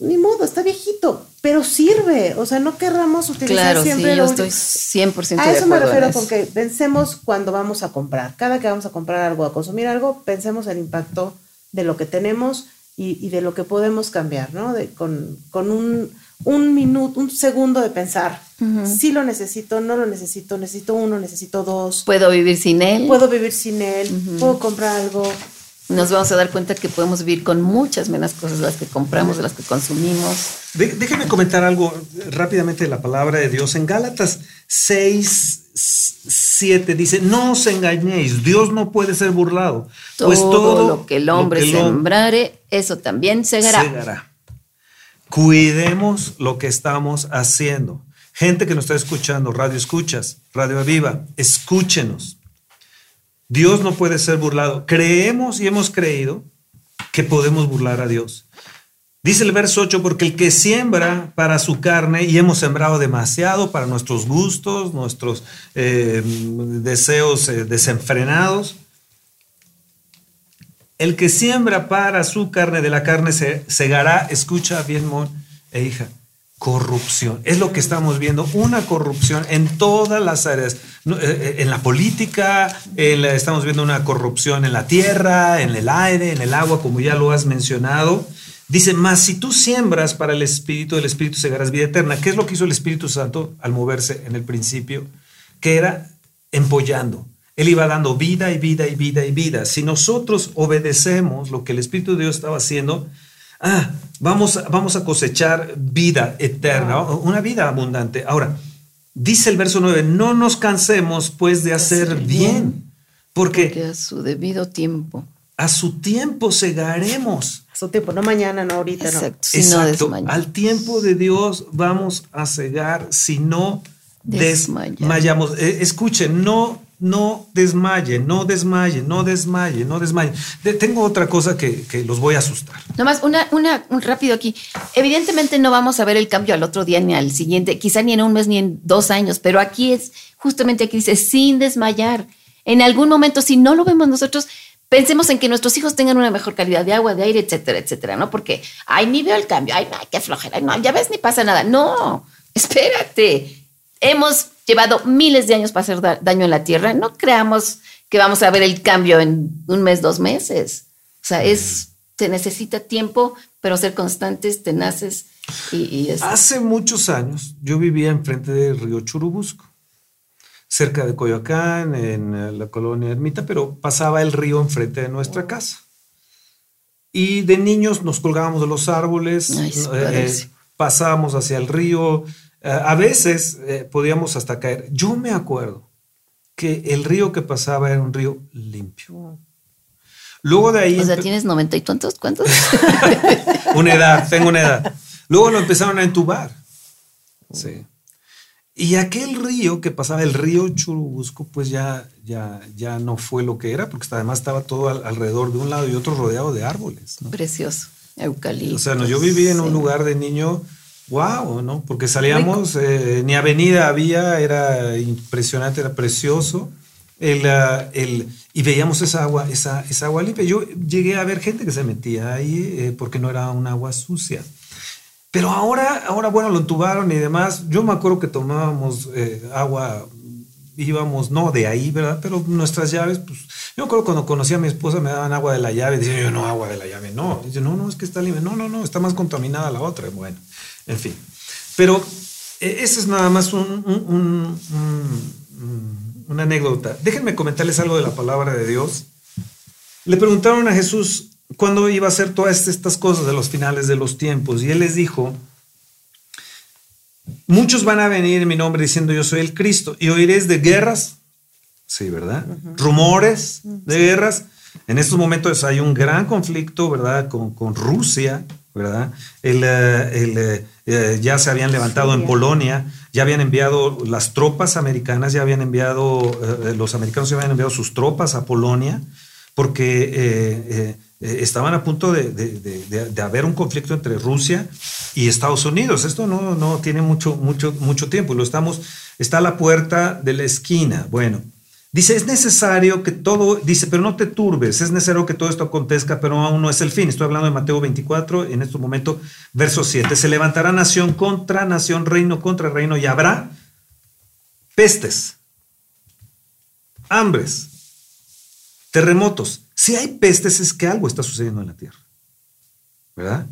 Ni modo, está viejito, pero sirve. O sea, no querramos utilizar Claro, sí, siempre yo lo estoy último. 100% A de eso me refiero eso. con que pensemos cuando vamos a comprar. Cada que vamos a comprar algo, a consumir algo, pensemos el impacto de lo que tenemos y, y de lo que podemos cambiar, ¿no? De, con, con un, un minuto, un segundo de pensar. Si lo necesito, no lo necesito, necesito uno, necesito dos. Puedo vivir sin él. Puedo vivir sin él, puedo comprar algo. Nos vamos a dar cuenta que podemos vivir con muchas menos cosas de las que compramos, de las que consumimos. De- déjenme comentar algo rápidamente de la palabra de Dios. En Gálatas 6, 7 dice, no os engañéis, Dios no puede ser burlado. Todo, pues todo lo que el hombre lo que sembrare, eso también segará. segará. Cuidemos lo que estamos haciendo. Gente que nos está escuchando, radio escuchas, radio aviva, escúchenos. Dios no puede ser burlado. Creemos y hemos creído que podemos burlar a Dios. Dice el verso 8, porque el que siembra para su carne, y hemos sembrado demasiado para nuestros gustos, nuestros eh, deseos eh, desenfrenados, el que siembra para su carne, de la carne se segará, escucha bien, Mon e hija, corrupción. Es lo que estamos viendo, una corrupción en todas las áreas. Eh, eh, En la política, estamos viendo una corrupción en la tierra, en el aire, en el agua, como ya lo has mencionado. Dice, mas si tú siembras para el Espíritu, el Espíritu segarás vida eterna. ¿Qué es lo que hizo el Espíritu Santo al moverse en el principio? Que era empollando. Él iba dando vida y vida y vida y vida. Si nosotros obedecemos lo que el Espíritu de Dios estaba haciendo, ah, vamos, a- vamos a cosechar vida eterna, una vida abundante. Ahora, dice el verso 9, no nos cansemos pues de hacer bien, porque Que a su debido tiempo. a su tiempo segaremos. A su tiempo, no mañana, no ahorita, no. Exacto. No Exacto. desmayamos. Al tiempo de Dios vamos a cegar si no Desmayar. desmayamos. Eh, escuchen, no, no desmayen, no desmayen, no desmayen, no desmayen. De- tengo otra cosa que, que los voy a asustar. Nomás una, una, un rápido aquí. Evidentemente no vamos a ver el cambio al otro día ni al siguiente, quizá ni en un mes ni en dos años, pero aquí es, justamente aquí dice, sin desmayar. En algún momento, si no lo vemos nosotros, pensemos en que nuestros hijos tengan una mejor calidad de agua, de aire, etcétera, etcétera, ¿no? Porque, ay, ni veo el cambio, ay, no, qué flojera, ay, no, ya ves, ni pasa nada. No, espérate. Hemos llevado miles de años para hacer da- daño en la tierra. No creamos que vamos a ver el cambio en un mes, dos meses. O sea, es, se necesita tiempo, pero ser constantes, tenaces y, y es- Hace muchos años yo vivía enfrente del río Churubusco, cerca de Coyoacán, en eh, la colonia Ermita, pero pasaba el río enfrente de nuestra casa. Y de niños nos colgábamos de los árboles, Ay, eh, pasábamos hacia el río, a veces eh, podíamos hasta caer. Yo me acuerdo que el río que pasaba era un río limpio. Luego de ahí... o sea, tienes noventa y tantos, ¿cuántos? <laughs> una edad, tengo una edad. <laughs> Luego lo empezaron a entubar. Sí. Y aquel río que pasaba, el río Churubusco, pues ya, ya, ya no fue lo que era, porque además estaba todo al- alrededor de un lado y otro rodeado de árboles. ¿no? Precioso. Eucalipto. O sea, no, yo viví en un sí. lugar de niño, wow, ¿no? Porque salíamos, eh, ni avenida había, era impresionante, era precioso. El, ah, el- y veíamos esa agua, esa, esa agua limpia. Yo llegué a ver gente que se metía ahí eh, porque no era un agua sucia. Pero ahora, ahora, bueno, lo entubaron y demás. Yo me acuerdo que tomábamos eh, agua, íbamos, no de ahí, ¿verdad? Pero nuestras llaves, pues, yo me acuerdo cuando conocí a mi esposa me daban agua de la llave. Decía yo, no, agua de la llave, no. Dice, no, no, es que está limpia. No, no, no, está más contaminada la otra. Bueno, en fin. Pero eh, ese es nada más un, un- un- un- una anécdota. Déjenme comentarles algo de la palabra de Dios. Le preguntaron a Jesús cuándo iba a hacer todas estas cosas de los finales de los tiempos. Y él les dijo, muchos van a venir en mi nombre diciendo yo soy el Cristo y oiréis de guerras. Sí, ¿verdad? Rumores de guerras. En estos momentos hay un gran conflicto, ¿verdad? Con, con Rusia, ¿verdad? El, eh, el, eh, eh, ya se habían levantado en. Polonia, ya habían enviado las tropas americanas, ya habían enviado, eh, los americanos ya habían enviado sus tropas a Polonia, porque eh, eh, eh, estaban a punto de, de- de- de- de haber un conflicto entre Rusia y Estados Unidos. Esto no, no tiene mucho, mucho, mucho tiempo, lo estamos, está a la puerta de la esquina. Bueno, Dice, es necesario que todo, dice, pero no te turbes, es necesario que todo esto acontezca, pero aún no es el fin. Estoy hablando de Mateo 24, en este momento, verso 7. Se levantará nación contra nación, reino contra reino, y habrá pestes, hambres, terremotos. Si hay pestes es que algo está sucediendo en la tierra. ¿Verdad?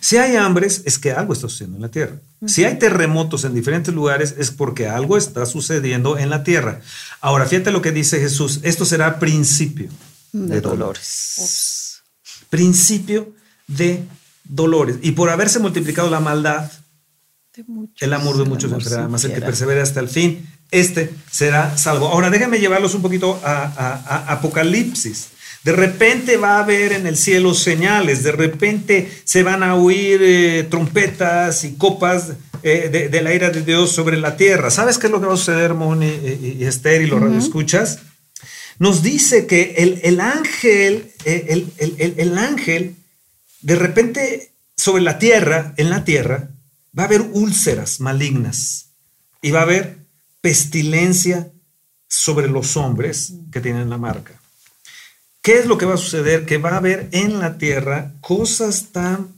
Si hay hambres es que algo está sucediendo en la tierra. Si hay terremotos en diferentes lugares es porque algo está sucediendo en la tierra. Ahora, fíjate lo que dice Jesús. Esto será principio de, dolores. Principio de dolores. Y por haberse multiplicado la maldad, el amor de muchos entrará, más el que persevere hasta el fin, este será salvo. Ahora déjenme llevarlos un poquito a, a- a Apocalipsis. De repente va a haber en el cielo señales, de repente se van a oír eh, trompetas y copas eh, de, de la ira de Dios sobre la tierra. ¿Sabes qué es lo que va a suceder, Moni y, y Esther y los radioescuchas? Nos dice que el, el ángel, eh, el- el ángel, de repente sobre la tierra, en la tierra, va a haber úlceras malignas y va a haber pestilencia sobre los hombres que tienen la marca. ¿Qué es lo que va a suceder? Que va a haber en la tierra cosas tan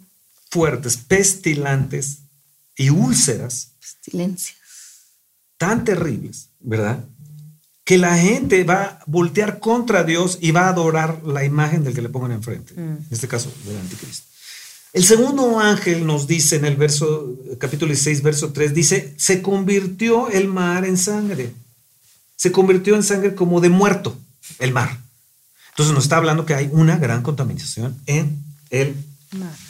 fuertes, pestilantes y úlceras Silencio. tan terribles, ¿verdad? Que la gente va a voltear contra Dios y va a adorar la imagen del que le pongan enfrente. En este caso, del anticristo. El segundo ángel nos dice en el verso, capítulo 16, verso 3, dice, se convirtió el mar en sangre. Se convirtió en sangre como de muerto, el mar. Entonces nos está hablando que hay una gran contaminación en el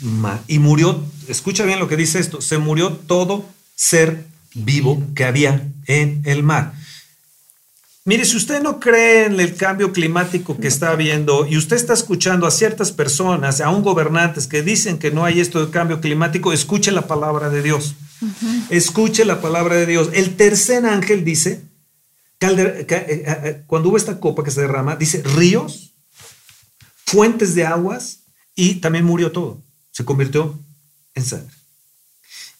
mar. Y murió, escucha bien lo que dice esto, se murió todo ser vivo que había en el mar. Mire, si usted no cree en el cambio climático que está habiendo y usted está escuchando a ciertas personas, a un gobernantes que dicen que no hay esto de cambio climático, escuche la palabra de Dios. Escuche la palabra de Dios. El tercer ángel dice, eh, eh, eh, cuando hubo esta copa que se derrama, dice ríos, fuentes de aguas y también murió todo. Se convirtió en sangre.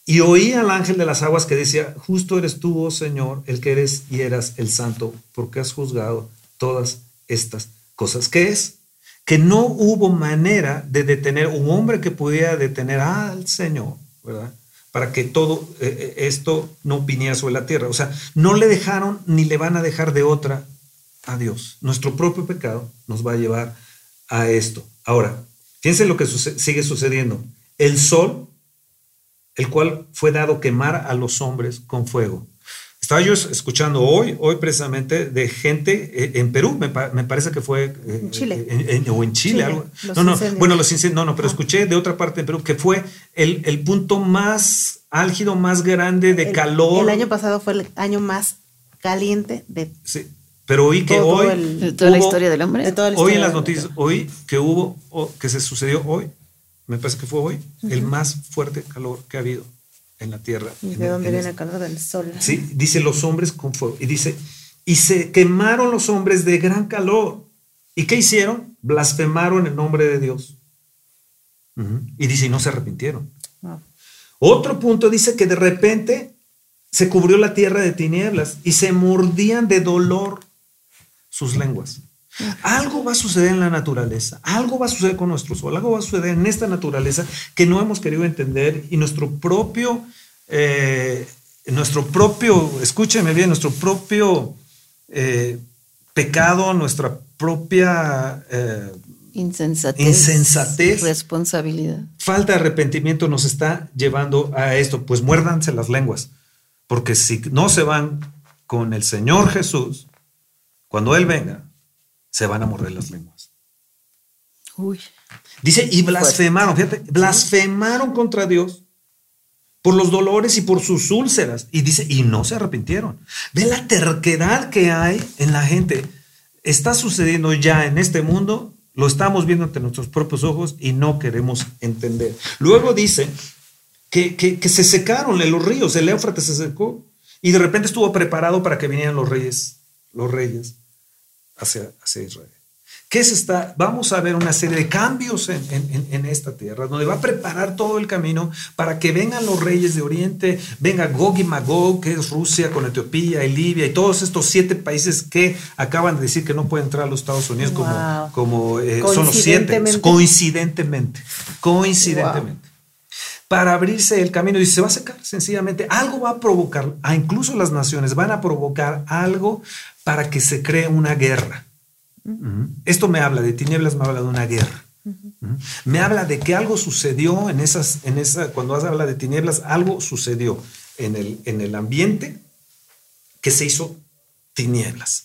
Y oí al ángel de las aguas que decía, justo eres tú, oh Señor, el que eres y eras el santo, porque has juzgado todas estas cosas. ¿Qué es? Que no hubo manera de detener un hombre que pudiera detener al Señor, ¿verdad? Para que todo eh, eh, esto no viniera sobre la tierra. O sea, no le dejaron ni le van a dejar de otra a Dios. Nuestro propio pecado nos va a llevar a esto. Ahora, fíjense lo que suce- sigue sucediendo. El sol el cual fue dado quemar a los hombres con fuego. Estaba yo escuchando hoy, hoy precisamente, de gente eh, en Perú, me, pa- me parece que fue... eh, En Chile. en- en- o en Chile, Chile, algo. No, no, incendios. bueno, los incendios, no, no, pero Ah. escuché de otra parte de Perú que fue el, el punto más álgido, más grande de El- calor. El año pasado fue el año más caliente de, Sí, pero oí que Todo hoy... el- De toda la historia del hombre. de toda la Hoy en las noticias, hoy que hubo, o que se sucedió hoy, me parece que fue hoy, el más fuerte calor que ha habido en la tierra. ¿Y en- de dónde en viene el calor del sol? Sí, dice los hombres con fuego. Y dice, y se quemaron los hombres de gran calor. ¿Y qué hicieron? Blasfemaron el nombre de Dios. Y dice, y no se arrepintieron. Ah. Otro punto dice que de repente se cubrió la tierra de tinieblas y se mordían de dolor sus lenguas. Algo va a suceder en la naturaleza, algo va a suceder con nuestro sol, algo va a suceder en esta naturaleza que no hemos querido entender y nuestro propio, eh, nuestro propio, escúcheme bien, nuestro propio eh, pecado, nuestra propia eh, Insensatez. Insensatez. Responsabilidad. falta de arrepentimiento nos está llevando a esto, pues muérdanse las lenguas, porque si no se van con el Señor Jesús, cuando Él venga, se van a morder las lenguas. Uy. Dice, y blasfemaron, fíjate, blasfemaron contra Dios por los dolores y por sus úlceras. Y dice, y no se arrepintieron. Ve la terquedad que hay en la gente. Está sucediendo ya en este mundo, lo estamos viendo ante nuestros propios ojos y no queremos entender. Luego dice que, que- que se secaron los ríos, el Éufrates se secó y de repente estuvo preparado para que vinieran los reyes, los reyes hacia, hacia Israel. ¿Qué se está? Vamos a ver una serie de cambios en, en- en esta tierra, donde va a preparar todo el camino para que vengan los reyes de Oriente, venga Gog y Magog, que es Rusia con Etiopía y Libia, y todos estos siete países que acaban de decir que no pueden entrar a los Estados Unidos como, Wow. como eh, son los siete, Coincidentemente. coincidentemente, coincidentemente. Para abrirse el camino y se va a secar sencillamente. Algo va a provocar, a incluso las naciones van a provocar algo para que se cree una guerra. Esto me habla de tinieblas, me habla de una guerra. Me habla de que algo sucedió en esas, en esa, cuando habla de tinieblas, algo sucedió en el, en el ambiente que se hizo tinieblas.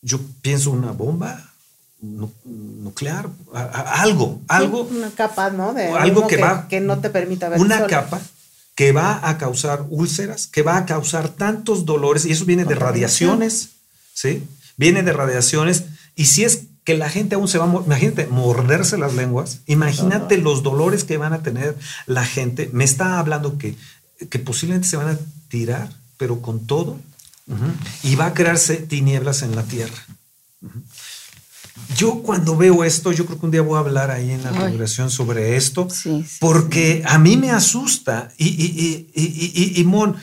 Yo pienso una bomba nu- nuclear, a- a- algo, algo, Una capa, ¿no? De algo que va- que no te permita ver una capa que va a causar úlceras, que va a causar tantos dolores, y eso viene de radiaciones, ¿sí? Viene de radiaciones, y si es que la gente aún se va a, imagínate, morderse las lenguas, imagínate los dolores que van a tener la gente, me está hablando que, que posiblemente se van a tirar, pero con todo, y va a crearse tinieblas en la tierra. Yo cuando veo esto, yo creo que un día voy a hablar ahí en la Ay. congregación sobre esto, Sí, sí, porque a mí me asusta. Y, y, y, y, y- y, Mon,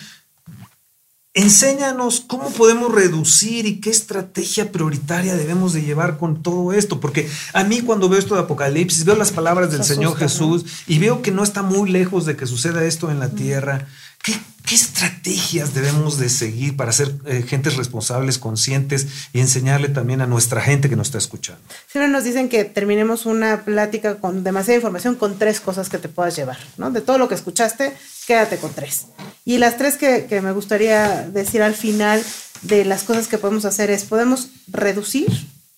enséñanos cómo podemos reducir y qué estrategia prioritaria debemos de llevar con todo esto. Porque a mí cuando veo esto de Apocalipsis, veo las palabras del Se Señor Jesús y veo que no está muy lejos de que suceda esto en la tierra. ¿Qué, qué estrategias debemos de seguir para ser eh, gentes responsables, conscientes y enseñarle también a nuestra gente que nos está escuchando? Siempre nos dicen que terminemos una plática con demasiada información con tres cosas que te puedas llevar, ¿no? De todo lo que escuchaste, quédate con tres. Y las tres que, que me gustaría decir al final de las cosas que podemos hacer es, podemos reducir,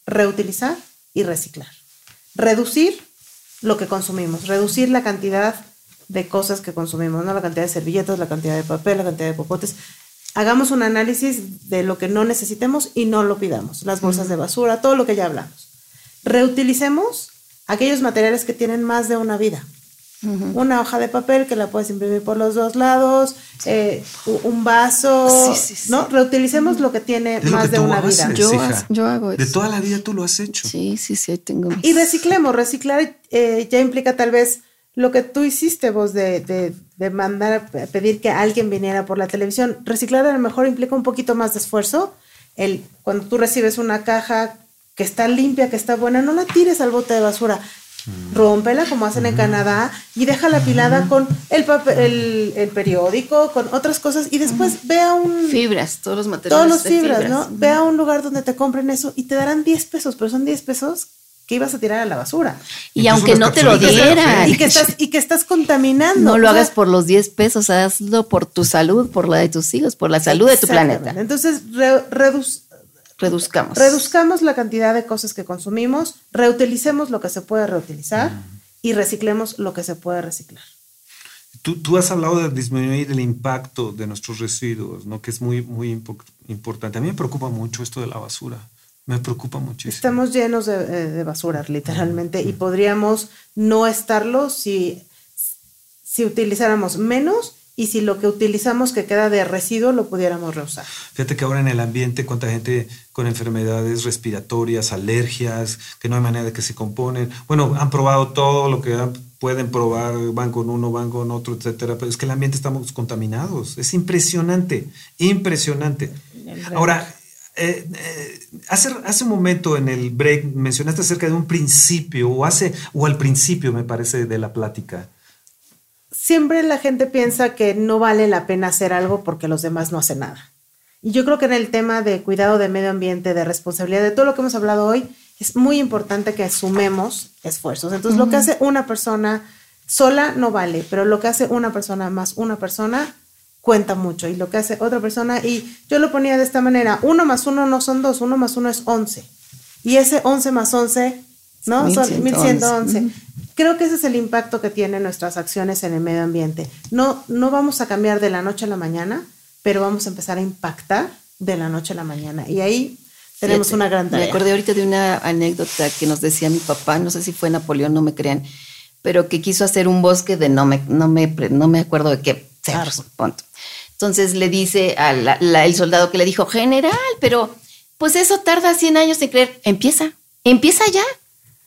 reutilizar y reciclar. Reducir lo que consumimos, reducir la cantidad de cosas que consumimos, ¿no? La cantidad de servilletas, la cantidad de papel, la cantidad de popotes. Hagamos un análisis de lo que no necesitemos y no lo pidamos. Las bolsas de basura, todo lo que ya hablamos. Reutilicemos aquellos materiales que tienen más de una vida. Una hoja de papel que la puedes imprimir por los dos lados, eh, un vaso, Sí, sí, sí. ¿no? Reutilicemos lo que tiene Es más que de una haces, vida. Yo hija. hago- yo hago De eso. toda la vida tú lo has hecho. Sí, sí, sí, tengo mis... Y reciclemos, reciclar eh, ya implica tal vez lo que tú hiciste vos de, de, de mandar a pedir que alguien viniera por la televisión. Reciclar a lo mejor implica un poquito más de esfuerzo. El, cuando tú recibes una caja que está limpia, que está buena, no la tires al bote de basura. Rómpela como hacen en Canadá y déjala apilada con el, papel, el, el periódico, con otras cosas y después ve a un... Fibras, todos los Todos materiales los de fibras, ¿no? Ve a un lugar donde te compren eso y te darán 10 pesos, pero son 10 pesos que ibas a tirar a la basura. Y aunque no te lo dieran. Y que estás, y que estás contaminando. no lo O sea, hagas por los 10 pesos, hazlo por tu salud, por la de tus hijos, por la salud de tu planeta. Entonces, re- Reduzcamos. reduzcamos la cantidad de cosas que consumimos, reutilicemos lo que se puede reutilizar y reciclemos lo que se puede reciclar. Tú, tú has hablado de disminuir el impacto de nuestros residuos, ¿no? que es muy, muy impo- importante. A mí me preocupa mucho esto de la basura. Me preocupa muchísimo. Estamos llenos de, eh, de basura, literalmente, y podríamos no estarlo si, si utilizáramos menos y si lo que utilizamos que queda de residuo lo pudiéramos reusar. Fíjate que ahora en el ambiente, cuánta gente con enfermedades respiratorias, alergias, que no hay manera de que se componen. Bueno, han probado todo lo que han- pueden probar, van con uno, van con otro, etcétera. Pero es que el ambiente estamos contaminados. Es impresionante, impresionante. Ahora, eh, eh, hace, hace un momento en el break mencionaste acerca de un principio, o hace, o al principio, me parece, de la plática. siempre la gente piensa que no vale la pena hacer algo porque los demás no hacen nada. Y yo creo que en el tema de cuidado de medio ambiente, de responsabilidad, de todo lo que hemos hablado hoy, es muy importante que sumemos esfuerzos. Entonces, lo que hace una persona sola no vale, pero lo que hace una persona más una persona cuenta mucho. Y lo que hace otra persona, y yo lo ponía de esta manera, uno más uno no son dos, uno más uno es once. Y ese once más once, ¿no? Son 1111. 1111. Creo que ese es el impacto que tienen nuestras acciones en el medio ambiente. No, no vamos a cambiar de la noche a la mañana, pero vamos a empezar a impactar de la noche a la mañana. Y ahí tenemos Fíjate, una gran tarea. Me acordé ahorita de una anécdota que nos decía mi papá, no sé si fue Napoleón, no me crean, pero que quiso hacer un bosque de no me, no me, no me acuerdo de qué cerros, punto. Entonces le dice al soldado que le dijo, general, pero pues eso tarda 100 años en creer. Empieza, empieza ya.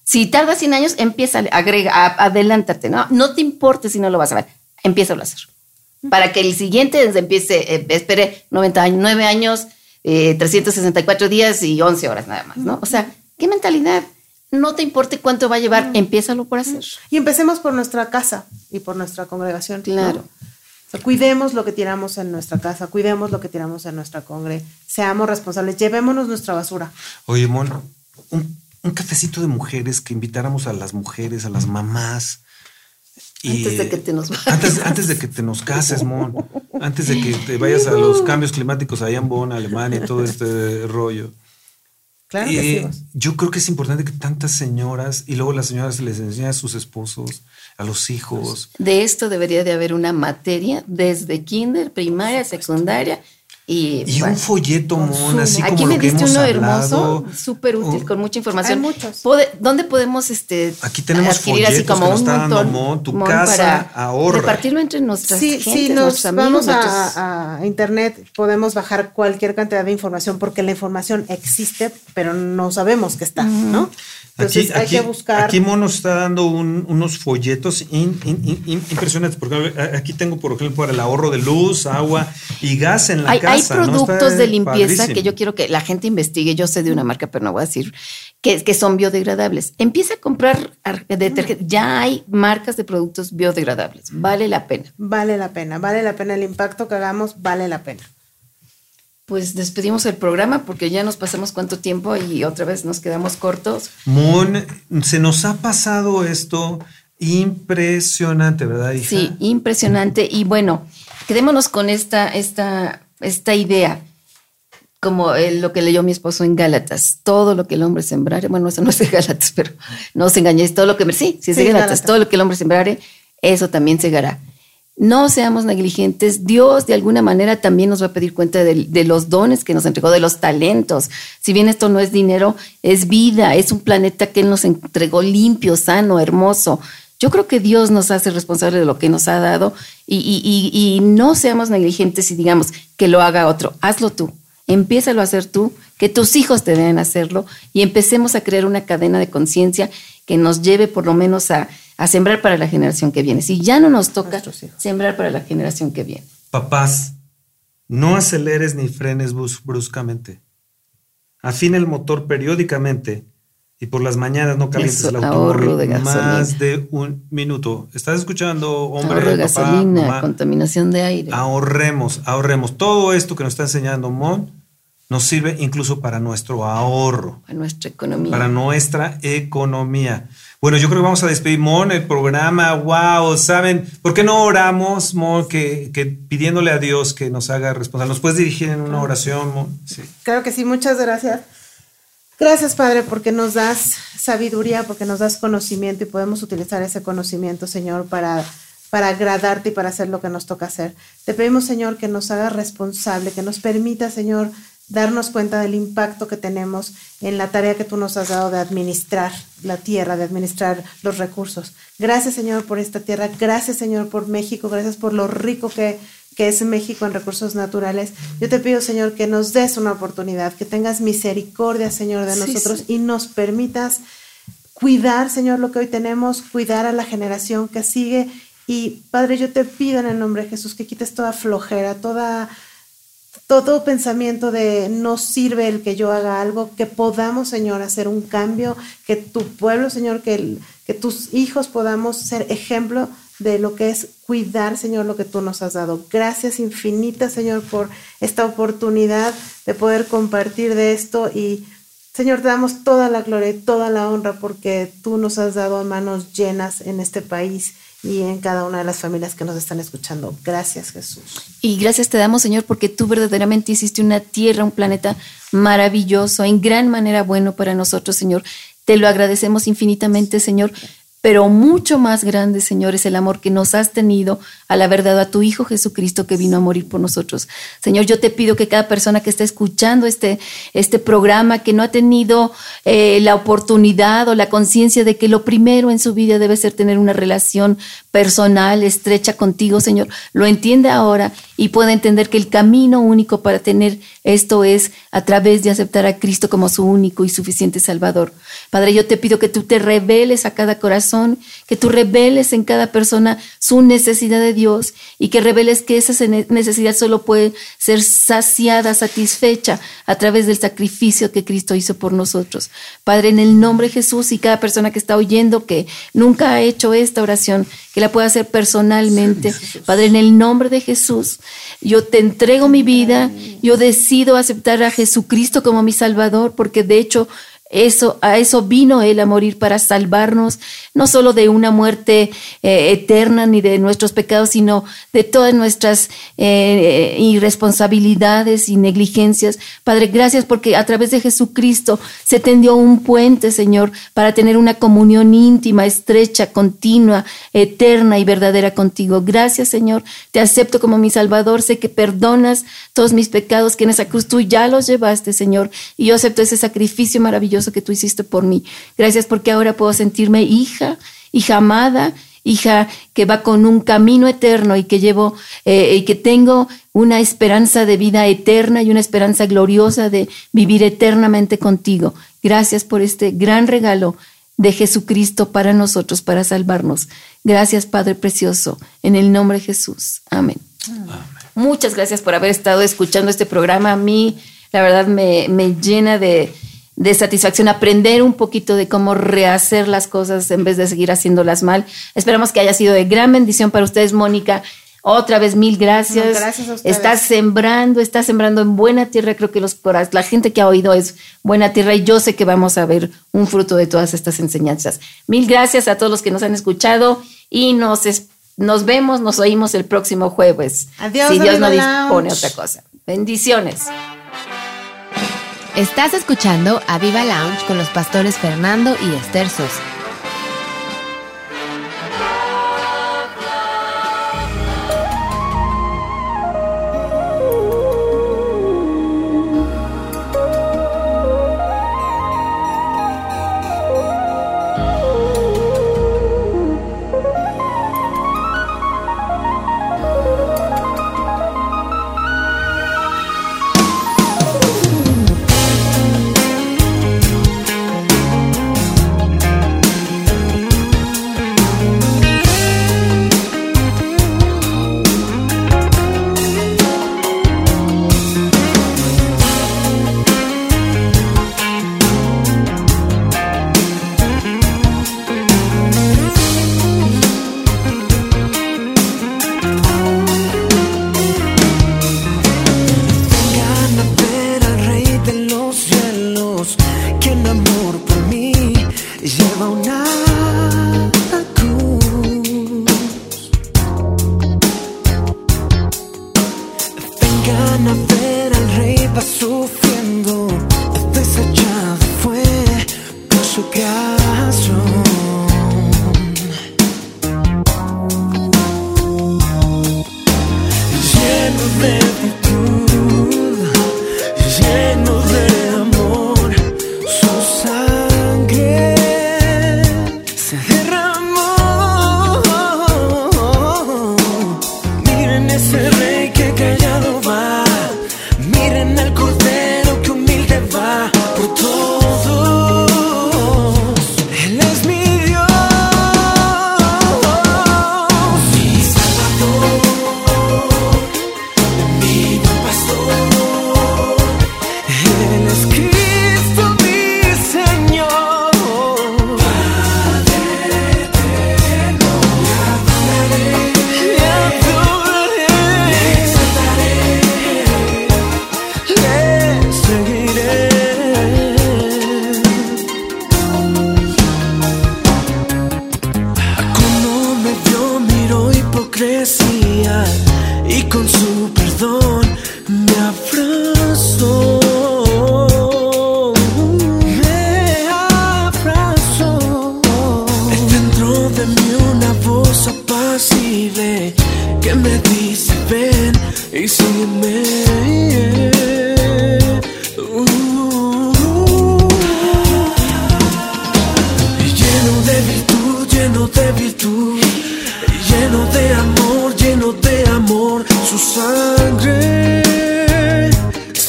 Si tarda 100 años, empieza, agrega, a- adelántate, ¿no? No te importe si no lo vas a ver. Empieza a hacer. Para que el siguiente empiece, eh, espere 90 años, 9 años, eh, 364 días y 11 horas nada más, ¿no? O sea, ¿qué mentalidad? No te importe cuánto va a llevar, empiézalo por hacer. Y empecemos por nuestra casa y por nuestra congregación. ¿no? O sea, cuidemos lo que tiramos en nuestra casa, cuidemos lo que tiramos en nuestra congre, seamos responsables, llevémonos nuestra basura. Oye, Mon, un, un cafecito de mujeres que invitáramos a las mujeres, a las mamás. Antes de que te nos vayas. Antes, antes de que te nos cases, Mon. Antes de que te vayas a los cambios climáticos allá en Bonn, Alemania y todo este rollo. Claro que sí. Eh, yo creo que es importante que tantas señoras y luego las señoras les enseñen a sus esposos, a los hijos. De esto debería de haber una materia desde kinder, primaria, secundaria y, Y bueno, un folleto, Mon, así Aquí como me lo que diste hemos uno hablado. hermoso, súper útil, Oh, con mucha información. Hay muchos. ¿Dónde podemos este, Aquí tenemos adquirir así como un está dando montón Mon, tu Mon, casa para ahorra. repartirlo entre nuestras Sí, gentes, sí, nos nuestros amigos, vamos nuestros- a, a internet, podemos bajar cualquier cantidad de información porque la información existe, pero no sabemos que está, ¿no? Entonces Aquí, hay aquí, que buscar. aquí Mon nos está dando un- unos folletos in- in- in- in- impresionantes, porque aquí tengo, por ejemplo, para el ahorro de luz, agua y gas en la hay, hay casa. ¿no? productos de limpieza padrísimo. que yo quiero que la gente investigue. Yo sé de una marca, pero no voy a decir que, que son biodegradables. Empieza a comprar ar- detergente. Ya hay marcas de productos biodegradables. Vale la pena. Vale la pena, vale la pena el impacto que hagamos, vale la pena. Pues despedimos el programa porque ya nos pasamos cuánto tiempo y otra vez nos quedamos cortos. Mon, se nos ha pasado esto impresionante, ¿verdad, hija? Sí, impresionante. Y bueno, quedémonos con esta, esta, esta idea, como eh, lo que leyó mi esposo en Gálatas, todo lo que el hombre sembrare, bueno, eso no es de Gálatas, <laughs> pero no os engañéis, todo lo que, sí, sí es de Sí, Gálatas, Gálatas. todo lo que el hombre sembrare, eso también segará. No seamos negligentes. Dios de alguna manera también nos va a pedir cuenta de, los dones que nos entregó, de los talentos. Si bien esto no es dinero, es vida, es un planeta que Él nos entregó limpio, sano, hermoso. Yo creo que Dios nos hace responsable de lo que nos ha dado y, no seamos negligentes y digamos que lo haga otro. Hazlo tú. Empiézalo a hacer tú, que tus hijos te vean hacerlo y empecemos a crear una cadena de conciencia que nos lleve por lo menos a, a sembrar para la generación que viene. Si ya no nos toca sembrar para la generación que viene. Papás, no aceleres ni frenes brus- bruscamente. Afina el motor periódicamente y por las mañanas no calientes Eso, el automóvil de más de un minuto. ¿Estás escuchando, hombre, Ahorro de papá, gasolina, mamá? contaminación de aire. Ahorremos, ahorremos. Todo esto que nos está enseñando Mon nos sirve incluso para nuestro ahorro, a nuestra economía. para nuestra economía. Bueno, yo creo que vamos a despedir, Mon, el programa. Wow, ¿saben? ¿Por qué no oramos, Mon, que, que pidiéndole a Dios que nos haga responsable? ¿Nos puedes dirigir en una oración, Mon? Sí. Claro que sí, muchas gracias. Gracias, Padre, porque nos das sabiduría, porque nos das conocimiento y podemos utilizar ese conocimiento, Señor, para, para agradarte y para hacer lo que nos toca hacer. Te pedimos, Señor, que nos haga responsable, que nos permita, Señor, darnos cuenta del impacto que tenemos en la tarea que tú nos has dado de administrar la tierra, de administrar los recursos. Gracias, Señor, por esta tierra. Gracias, Señor, por México. Gracias por lo rico que, que es México en recursos naturales. Yo te pido, Señor, que nos des una oportunidad, que tengas misericordia, Señor, de Sí, nosotros sí. y nos permitas cuidar, Señor, lo que hoy tenemos, cuidar a la generación que sigue. Y Padre, yo te pido en el nombre de Jesús que quites toda flojera, toda todo pensamiento de no sirve el que yo haga algo, que podamos, Señor, hacer un cambio, que tu pueblo, Señor, que, tus hijos podamos ser ejemplo de lo que es cuidar, Señor, lo que tú nos has dado. Gracias infinitas, Señor, por esta oportunidad de poder compartir de esto y Señor, te damos toda la gloria y toda la honra porque tú nos has dado manos llenas en este país y en cada una de las familias que nos están escuchando. Gracias, Jesús. Y gracias te damos, Señor, porque tú verdaderamente hiciste una tierra, un planeta maravilloso, en gran manera bueno para nosotros, Señor. Te lo agradecemos infinitamente, Señor. Pero mucho más grande, Señor, es el amor que nos has tenido al haber dado a tu Hijo Jesucristo que vino a morir por nosotros. Señor, yo te pido que cada persona que está escuchando este, este programa, que no ha tenido eh, la oportunidad o la conciencia de que lo primero en su vida debe ser tener una relación personal, estrecha contigo, Señor, lo entienda ahora y pueda entender que el camino único para tener esto es a través de aceptar a Cristo como su único y suficiente Salvador. Padre, yo te pido que tú te reveles a cada corazón, que tú reveles en cada persona su necesidad de Dios y que reveles que esa necesidad solo puede ser saciada, satisfecha a través del sacrificio que Cristo hizo por nosotros. Padre, en el nombre de Jesús y cada persona que está oyendo que nunca ha hecho esta oración, que la pueda hacer personalmente. Padre, en el nombre de Jesús, yo te entrego mi vida, yo decido aceptar a Jesucristo como mi Salvador, porque de hecho eso, a eso vino Él a morir para salvarnos, no solo de una muerte eh, eterna ni de nuestros pecados, sino de todas nuestras eh, irresponsabilidades y negligencias. Padre, gracias porque a través de Jesucristo se tendió un puente, Señor, para tener una comunión íntima, estrecha, continua, eterna y verdadera contigo. Gracias, Señor. Te acepto como mi Salvador. Sé que perdonas todos mis pecados, que en esa cruz tú ya los llevaste, Señor. Y yo acepto ese sacrificio maravilloso que tú hiciste por mí. Gracias porque ahora puedo sentirme hija, hija amada, hija que va con un camino eterno y que llevo eh, y que tengo una esperanza de vida eterna y una esperanza gloriosa de vivir eternamente contigo. Gracias por este gran regalo de Jesucristo para nosotros, para salvarnos. Gracias, Padre Precioso, en el nombre de Jesús. Amén. Muchas gracias por haber estado escuchando este programa. A mí, la verdad, me, me llena de, de satisfacción, aprender un poquito de cómo rehacer las cosas en vez de seguir haciéndolas mal. Esperamos que haya sido de gran bendición para ustedes, Mónica. Otra vez, mil gracias. gracias a ustedes. Estás sembrando, estás sembrando en buena tierra. Creo que los, la gente que ha oído es buena tierra y yo sé que vamos a ver un fruto de todas estas enseñanzas. Mil gracias a todos los que nos han escuchado y nos, nos vemos, nos oímos el próximo jueves. Adiós, Si Dios no dispone otra cosa. Bendiciones. Estás escuchando a Viva Lounge con los pastores Fernando y Esther Sosa.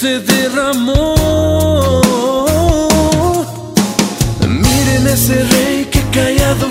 Se derramó. Miren ese rey que callado